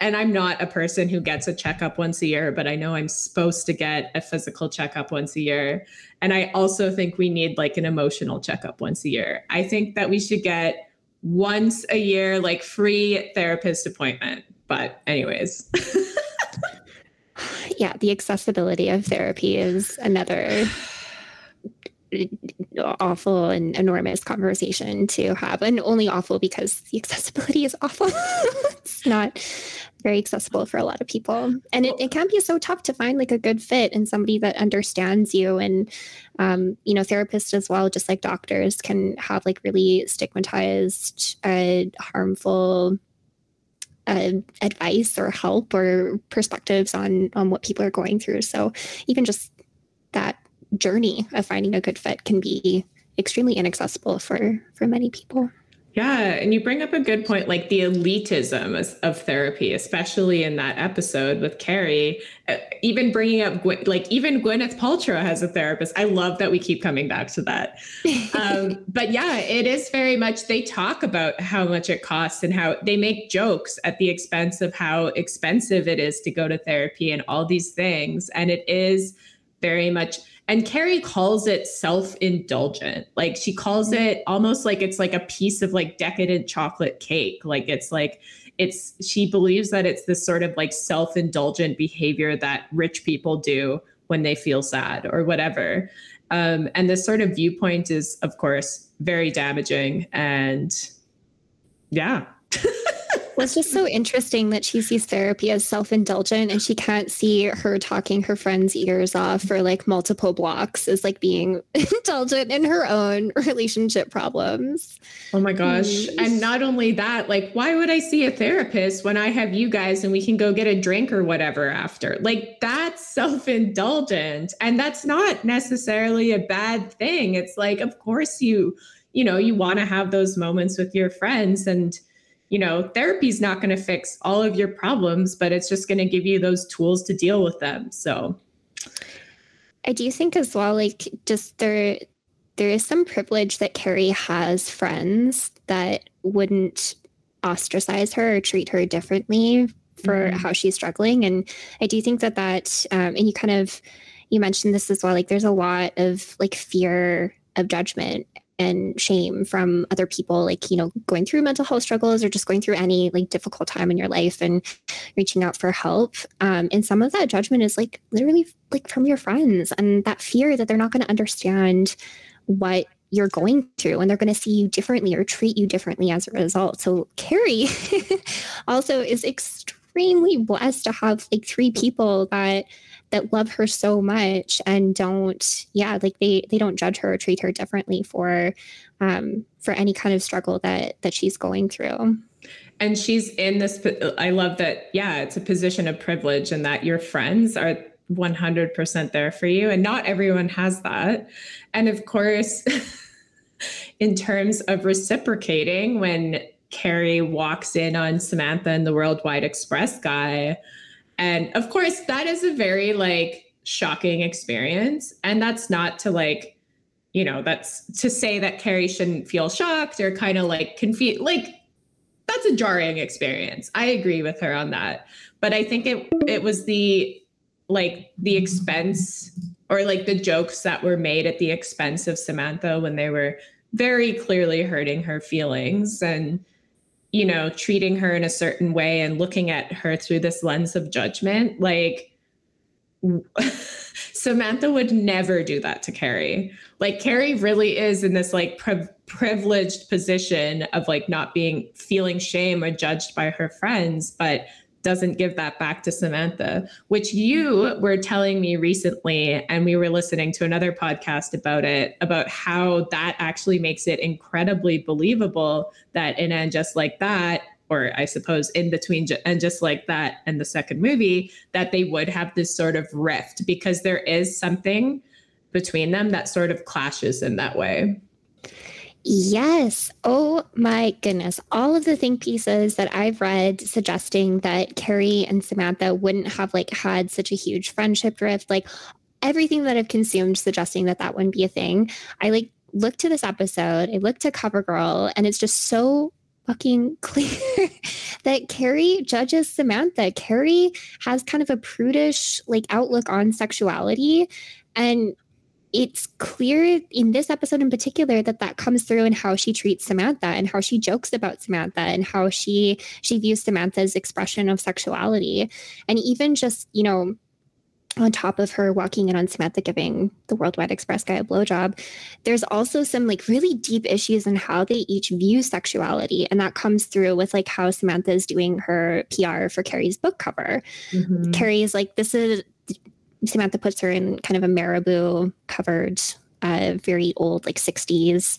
Speaker 1: and I'm not a person who gets a checkup once a year, but I know I'm supposed to get a physical checkup once a year. And I also think we need like an emotional checkup once a year. I think that we should get once a year, like free therapist appointment. But, anyways.
Speaker 2: yeah, the accessibility of therapy is another awful and enormous conversation to have. And only awful because the accessibility is awful. It's not very accessible for a lot of people. And it, it can be so tough to find like a good fit and somebody that understands you. And um, you know therapists as well just like doctors can have like really stigmatized uh, harmful uh, advice or help or perspectives on on what people are going through. So even just that journey of finding a good fit can be extremely inaccessible for for many people.
Speaker 1: Yeah and you bring up a good point like the elitism of therapy especially in that episode with carrie uh, even bringing up like even gwyneth paltrow has a therapist. I love that we keep coming back to that. Um, but yeah it is very much they talk about how much it costs and how they make jokes at the expense of how expensive it is to go to therapy and all these things. And it is very much and Carrie calls it self indulgent. Like she calls mm-hmm. it almost like it's like a piece of like decadent chocolate cake. Like it's like, it's, she believes that it's this sort of like self indulgent behavior that rich people do when they feel sad or whatever. Um, and this sort of viewpoint is, of course, very damaging. And yeah.
Speaker 2: well, it's just so interesting that she sees therapy as self indulgent and she can't see her talking her friends' ears off for like multiple blocks as like being indulgent in her own relationship problems.
Speaker 1: Oh my gosh. Mm. And not only that, like, why would I see a therapist when I have you guys and we can go get a drink or whatever after? Like, that's self indulgent. And that's not necessarily a bad thing. It's like, of course, you, you know, you want to have those moments with your friends and, you know, therapy is not going to fix all of your problems, but it's just going to give you those tools to deal with them. So
Speaker 2: I do think as well, like just there there is some privilege that Carrie has friends that wouldn't ostracize her or treat her differently for mm-hmm. how she's struggling. And I do think that that, um, and you kind of, you mentioned this as well, like there's a lot of like fear of judgment and shame from other people like you know going through mental health struggles or just going through any like difficult time in your life and reaching out for help. Um, and some of that judgment is like literally like from your friends and that fear that they're not going to understand what you're going through and they're going to see you differently or treat you differently as a result. So carrie also is extremely blessed to have like three people that that love her so much and don't yeah like they they don't judge her or treat her differently for um for any kind of struggle that that she's going through.
Speaker 1: And she's in this i love that yeah it's a position of privilege and that your friends are 100% there for you and not everyone has that. And of course in terms of reciprocating when carrie walks in on samantha and the worldwide express guy and of course, that is a very like shocking experience. And that's not to like, you know, that's to say that Carrie shouldn't feel shocked or kind of like confused. Like, that's a jarring experience. I agree with her on that. But I think it it was the like the expense or like the jokes that were made at the expense of Samantha when they were very clearly hurting her feelings and you know, treating her in a certain way and looking at her through this lens of judgment, like Samantha would never do that to Carrie. Like Carrie really is in this like pri- privileged position of like not being feeling shame or judged by her friends, but doesn't give that back to Samantha, which you were telling me recently. And we were listening to another podcast about it, about how that actually makes it incredibly believable that in And Just Like That, or I suppose in between and just like that and the second movie, that they would have this sort of rift because there is something between them that sort of clashes in that way.
Speaker 2: Yes. Oh my goodness. All of the think pieces that I've read suggesting that Carrie and Samantha wouldn't have like had such a huge friendship rift, like everything that I've consumed suggesting that that wouldn't be a thing. I like look to this episode, I look to CoverGirl, and it's just so fucking clear that Carrie judges Samantha. Carrie has kind of a prudish like outlook on sexuality and it's clear in this episode in particular that that comes through in how she treats Samantha and how she jokes about Samantha and how she she views Samantha's expression of sexuality and even just you know on top of her walking in on Samantha giving the Worldwide Express guy a blowjob, there's also some like really deep issues in how they each view sexuality. And that comes through with like how Samantha is doing her PR for Carrie's book cover. Mm-hmm. Carrie's like, this is Samantha puts her in kind of a marabou covered uh, very old like 60s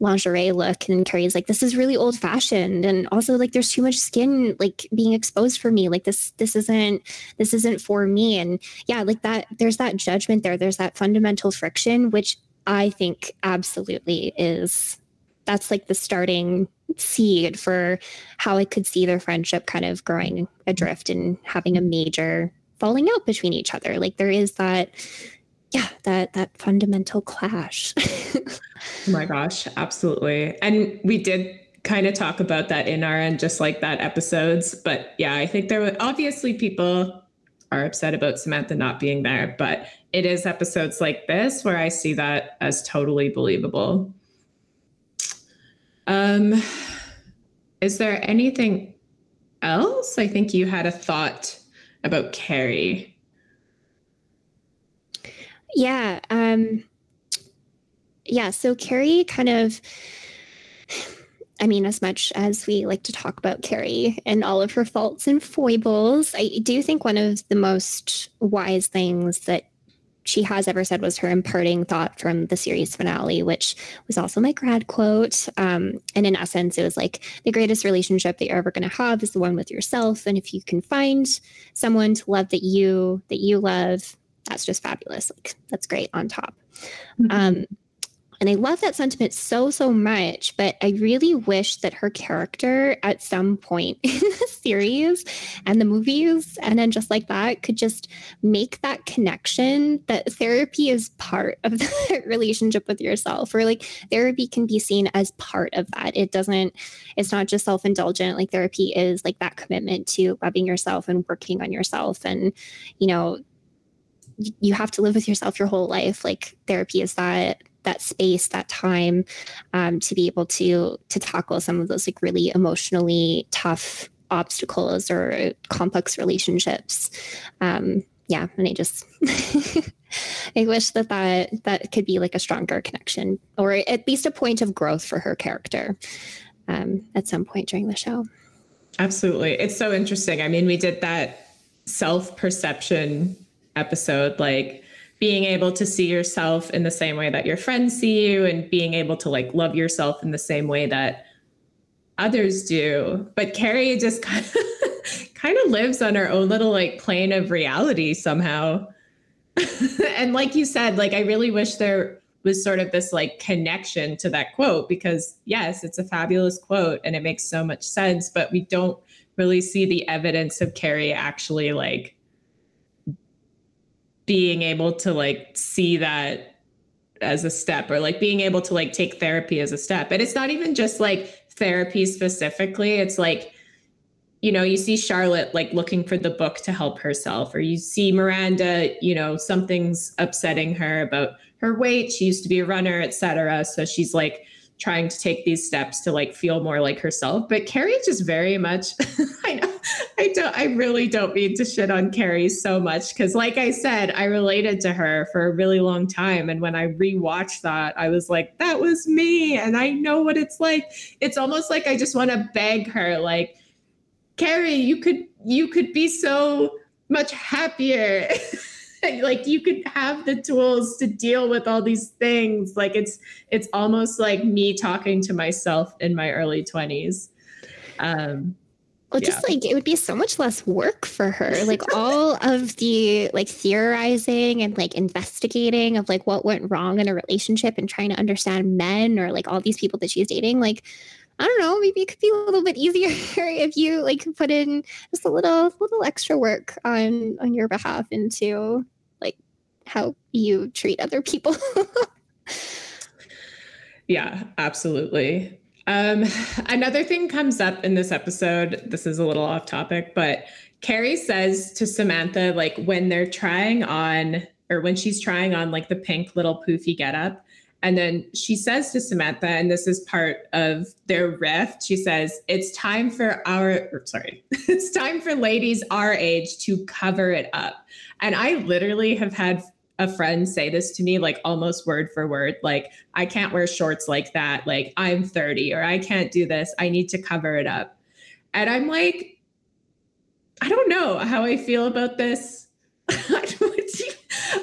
Speaker 2: lingerie look and carrie's like this is really old fashioned and also like there's too much skin like being exposed for me. Like this this isn't this isn't for me. And yeah like that there's that judgment there. There's that fundamental friction which i think absolutely is that's like the starting seed for how i could see their friendship kind of growing adrift and having a major falling out between each other. Like there is that yeah that that fundamental clash.
Speaker 1: Oh my gosh absolutely. And we did kind of talk about that in our and just like that episodes but yeah i think there were obviously people are upset about samantha not being there but it is episodes like this where i see that as totally believable. Um is there anything else? I think you had a thought about carrie
Speaker 2: yeah. Um, yeah. So Carrie kind of, I mean, as much as we like to talk about Carrie and all of her faults and foibles, I do think one of the most wise things that she has ever said was her imparting thought from the series finale, which was also my grad quote. Um, and in essence, it was like the greatest relationship that you're ever going to have is the one with yourself. And if you can find someone to love that you that you love, that's just fabulous. Like that's great on top. Mm-hmm. Um, and I love that sentiment so, so much. But I really wish that her character at some point in the series and the movies, and then just like that, could just make that connection that therapy is part of the relationship with yourself, or like therapy can be seen as part of that. It doesn't, it's not just self indulgent. Like therapy is like that commitment to loving yourself and working on yourself. And, you know, you have to live with yourself your whole life like therapy is that that space that time um, to be able to to tackle some of those like really emotionally tough obstacles or complex relationships. Um, yeah and i just i wish that that that could be like a stronger connection or at least a point of growth for her character um, at some point during the show.
Speaker 1: Absolutely. It's so interesting. I mean we did that self perception episode like being able to see yourself in the same way that your friends see you and being able to like love yourself in the same way that others do. But carrie just kind of kind of lives on her own little like plane of reality somehow. And like you said like i really wish there was sort of this like connection to that quote because yes it's a fabulous quote and it makes so much sense but we don't really see the evidence of carrie actually like being able to like see that as a step or like being able to like take therapy as a step. And it's not even just like therapy specifically. It's like, you know, you see Charlotte like looking for the book to help herself, or you see Miranda, you know, something's upsetting her about her weight. She used to be a runner, etc. So she's like trying to take these steps to like feel more like herself. But Carrie just very much, I know, I don't, I really don't mean to shit on Carrie so much because, like I said, I related to her for a really long time. And when I rewatched that, I was like, that was me. And I know what it's like. It's almost like I just want to beg her, like, Carrie, you could, you could be so much happier. like you could have the tools to deal with all these things like it's it's almost like me talking to myself in my early 20s um
Speaker 2: well, yeah. just like it would be so much less work for her. Like all of the like theorizing and like investigating of like what went wrong in a relationship and trying to understand men or like all these people that she's dating. Like I don't know, maybe it could be a little bit easier if you like put in just a little little extra work on on your behalf into how you treat other people.
Speaker 1: yeah, absolutely. Um, another thing comes up in this episode. This is a little off topic, but Carrie says to Samantha, like when they're trying on, or when she's trying on like the pink little poofy getup, and then she says to Samantha, and this is part of their rift, she says, It's time for our, sorry, it's time for ladies our age to cover it up. And I literally have had a friend say this to me, like almost word for word, like, I can't wear shorts like that. Like, I'm 30 or I can't do this. I need to cover it up. And I'm like, I don't know how I feel about this.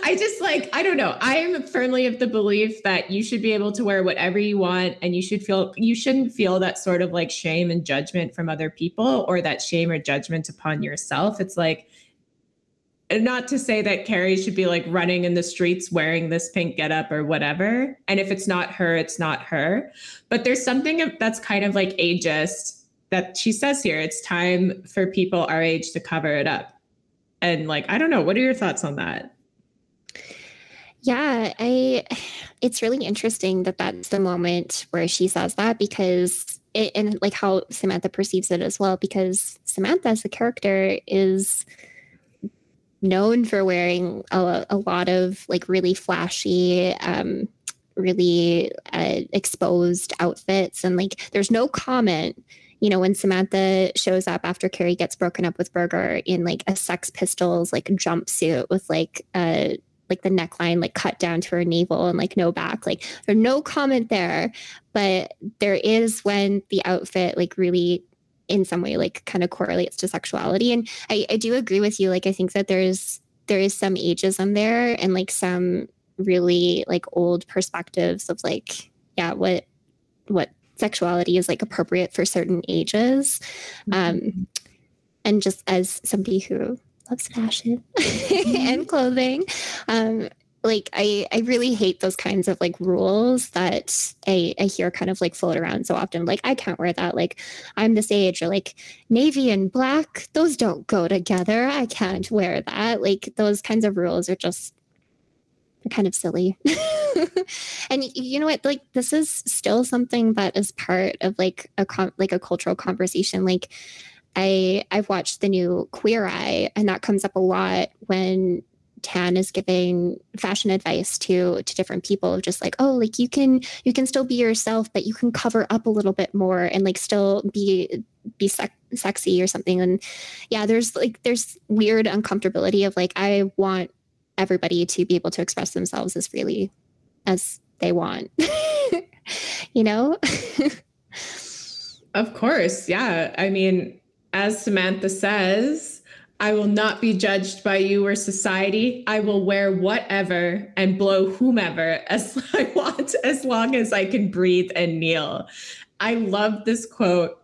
Speaker 1: I just like, I don't know. I am firmly of the belief that you should be able to wear whatever you want and you should feel, you shouldn't feel that sort of like shame and judgment from other people or that shame or judgment upon yourself. It's like, not to say that Carrie should be like running in the streets wearing this pink getup or whatever. And if it's not her, it's not her. But there's something that's kind of like ageist that she says here. It's time for people our age to cover it up. And like, I don't know. What are your thoughts on that?
Speaker 2: Yeah, I it's really interesting that that's the moment where she says that because it, and like how Samantha perceives it as well because Samantha as a character is known for wearing a, a lot of like really flashy um really uh, exposed outfits and like there's no comment you know, when Samantha shows up after Carrie gets broken up with Berger in like a Sex Pistols like jumpsuit with like uh like the neckline like cut down to her navel and like no back. Like there's no comment there, but there is when the outfit like really in some way like kind of correlates to sexuality. And I, I do agree with you. Like I think that there's there is some ageism there and like some really like old perspectives of like, yeah, what what sexuality is like appropriate for certain ages. Mm-hmm. Um, and just as somebody who loves fashion mm-hmm. and clothing, um, like I, I really hate those kinds of like rules that I, I hear kind of like float around so often. Like I can't wear that. Like I'm this age or like navy and black, those don't go together. I can't wear that. Like those kinds of rules are just kind of silly. and you know what? Like this is still something that is part of like a com- like a cultural conversation. Like I I've watched the new Queer Eye, and that comes up a lot when Tan is giving fashion advice to to different people of just like, oh, like you can you can still be yourself, but you can cover up a little bit more and like still be be sec- sexy or something. And yeah, there's like there's weird uncomfortability of like I want everybody to be able to express themselves as freely as they want. you know?
Speaker 1: of course. Yeah. I mean, as Samantha says, I will not be judged by you or society. I will wear whatever and blow whomever as I want, as long as I can breathe and kneel. I love this quote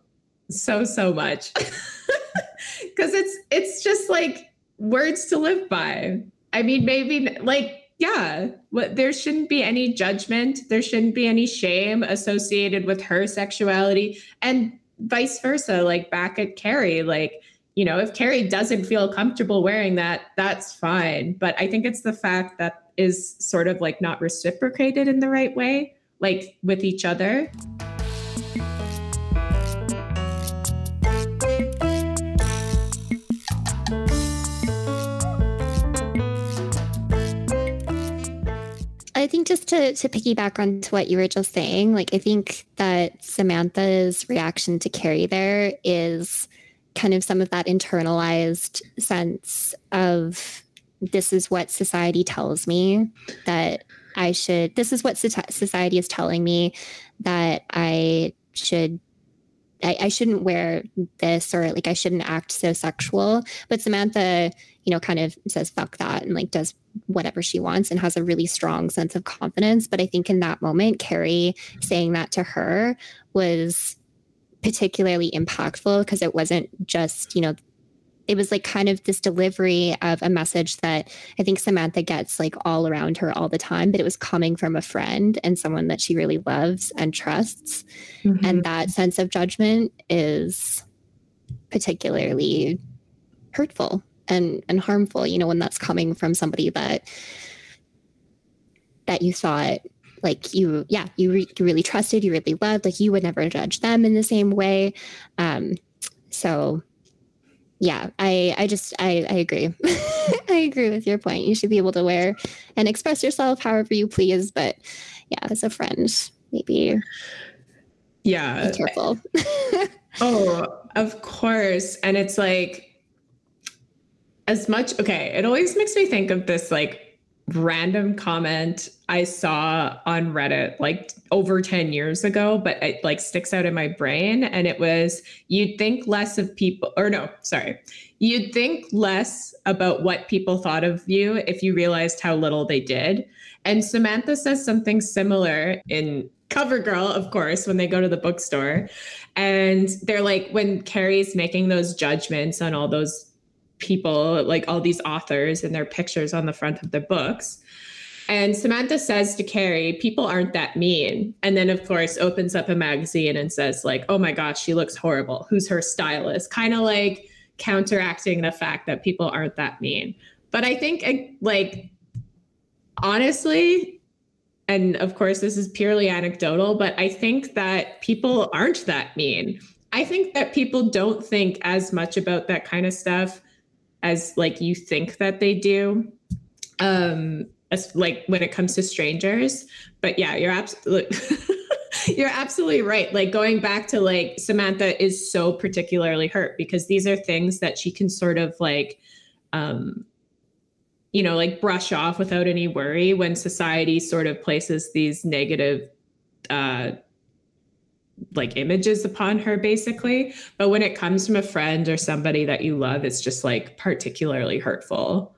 Speaker 1: so, so much. Cause it's it's just like words to live by. I mean, maybe like, yeah, what there shouldn't be any judgment. There shouldn't be any shame associated with her sexuality and vice versa. Like back at Carrie, like, you know, if Carrie doesn't feel comfortable wearing that, that's fine. But I think it's the fact that is sort of like not reciprocated in the right way, like with each other.
Speaker 2: I think just to to piggyback on to what you were just saying, like I think that Samantha's reaction to Carrie there is kind of some of that internalized sense of this is what society tells me that I should this is what society is telling me that I should I, I, shouldn't wear this or like I shouldn't act so sexual. But Samantha, you know, kind of says fuck that and like does whatever she wants and has a really strong sense of confidence. But I think in that moment, Carrie saying that to her was particularly impactful because it wasn't just, you know, it was like kind of this delivery of a message that I think Samantha gets like all around her all the time, but it was coming from a friend and someone that she really loves and trusts. Mm-hmm. And that sense of judgment is particularly hurtful and and harmful, you know, when that's coming from somebody that that you thought like you yeah you, re- you really trusted you really loved like you would never judge them in the same way. Um so yeah i i just i i agree. I agree with your point. You should be able to wear and express yourself however you please but yeah as a friend maybe
Speaker 1: yeah.
Speaker 2: be careful.
Speaker 1: Oh of course. And it's like as much okay it always makes me think of this like random comment I saw on Reddit like over 10 years ago, but it like sticks out in my brain. And it was you'd think less of people, or no, sorry, you'd think less about what people thought of you if you realized how little they did. And Samantha says something similar in CoverGirl, of course, when they go to the bookstore. And they're like, when Carrie's making those judgments on all those people, like all these authors and their pictures on the front of their books. And Samantha says to Carrie, people aren't that mean. And then, of course, opens up a magazine and says, like, oh my gosh, she looks horrible. Who's her stylist? Kind of like counteracting the fact that people aren't that mean. But I think, uh, like, honestly, and of course, this is purely anecdotal, but I think that people aren't that mean. I think that people don't think as much about that kind of stuff as like you think that they do um as like when it comes to strangers. But yeah you're absolutely you're absolutely right. Like going back to like samantha is so particularly hurt because these are things that she can sort of like um you know like brush off without any worry when society sort of places these negative uh like images upon her basically. But when it comes from a friend or somebody that you love it's just like particularly hurtful.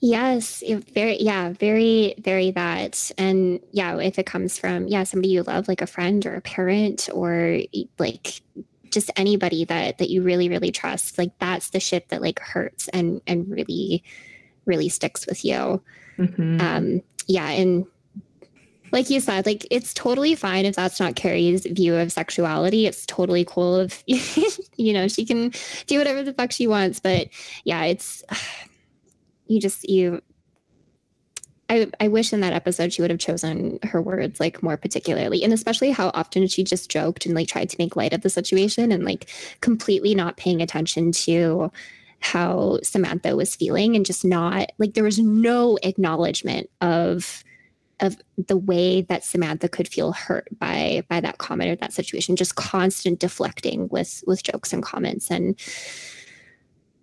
Speaker 2: Yes very yeah very very that. And yeah if it comes from yeah somebody you love like a friend or a parent or like just anybody that that you really really trust like that's the shit that like hurts and and really really sticks with you. Mm-hmm. um yeah and like you said, like it's totally fine if that's not Carrie's view of sexuality. It's totally cool if you know she can do whatever the fuck she wants. But yeah, it's you just you. I, I wish in that episode she would have chosen her words like more particularly and especially how often she just joked and like tried to make light of the situation and like completely not paying attention to how Samantha was feeling and just not like there was no acknowledgement of of the way that Samantha could feel hurt by by that comment or that situation, just constant deflecting with with jokes and comments. And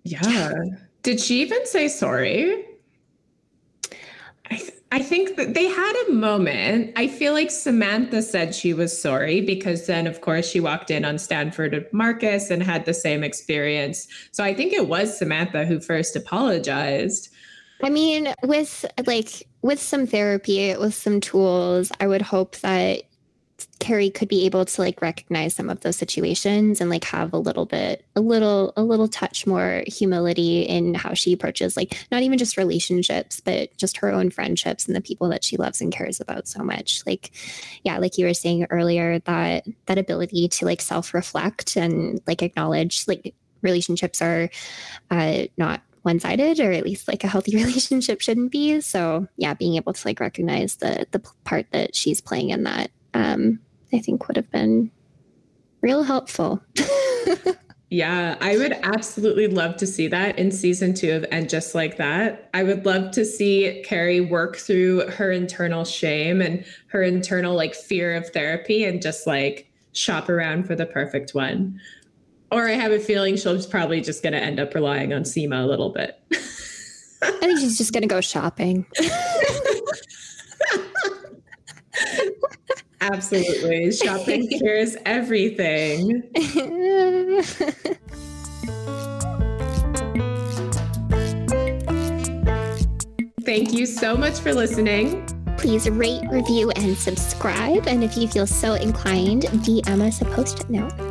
Speaker 1: yeah, yeah. did she even say sorry? I, th- I think that they had a moment. I feel like Samantha said she was sorry because then, of course, she walked in on Stanford and Marcus and had the same experience. So I think it was Samantha who first apologized.
Speaker 2: I mean, with like with some therapy, with some tools, I would hope that Carrie could be able to like recognize some of those situations and like have a little bit, a little, a little touch more humility in how she approaches like not even just relationships, but just her own friendships and the people that she loves and cares about so much. Like, yeah, like you were saying earlier, that that ability to like self-reflect and like acknowledge like relationships are uh, not one-sided or at least like a healthy relationship shouldn't be. So yeah being able to like recognize the the part that she's playing in that um i think would have been real helpful.
Speaker 1: Yeah i would absolutely love to see that in season two of and just like that. I would love to see carrie work through her internal shame and her internal like fear of therapy and just like shop around for the perfect one or I have a feeling she's probably just going to end up relying on Seema a little bit.
Speaker 2: I think she's just going to go shopping.
Speaker 1: Absolutely. Shopping cures everything. Thank you so much for listening.
Speaker 2: Please rate, review, and subscribe. And if you feel so inclined, DM us a post note.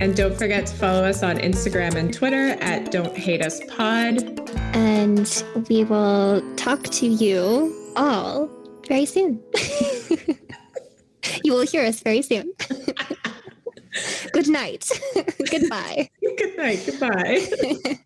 Speaker 1: And don't forget to follow us on Instagram and Twitter at Don't Hate Us Pod.
Speaker 2: And we will talk to you all very soon. you will hear us very soon. Good night. Goodbye.
Speaker 1: Good night. Goodbye.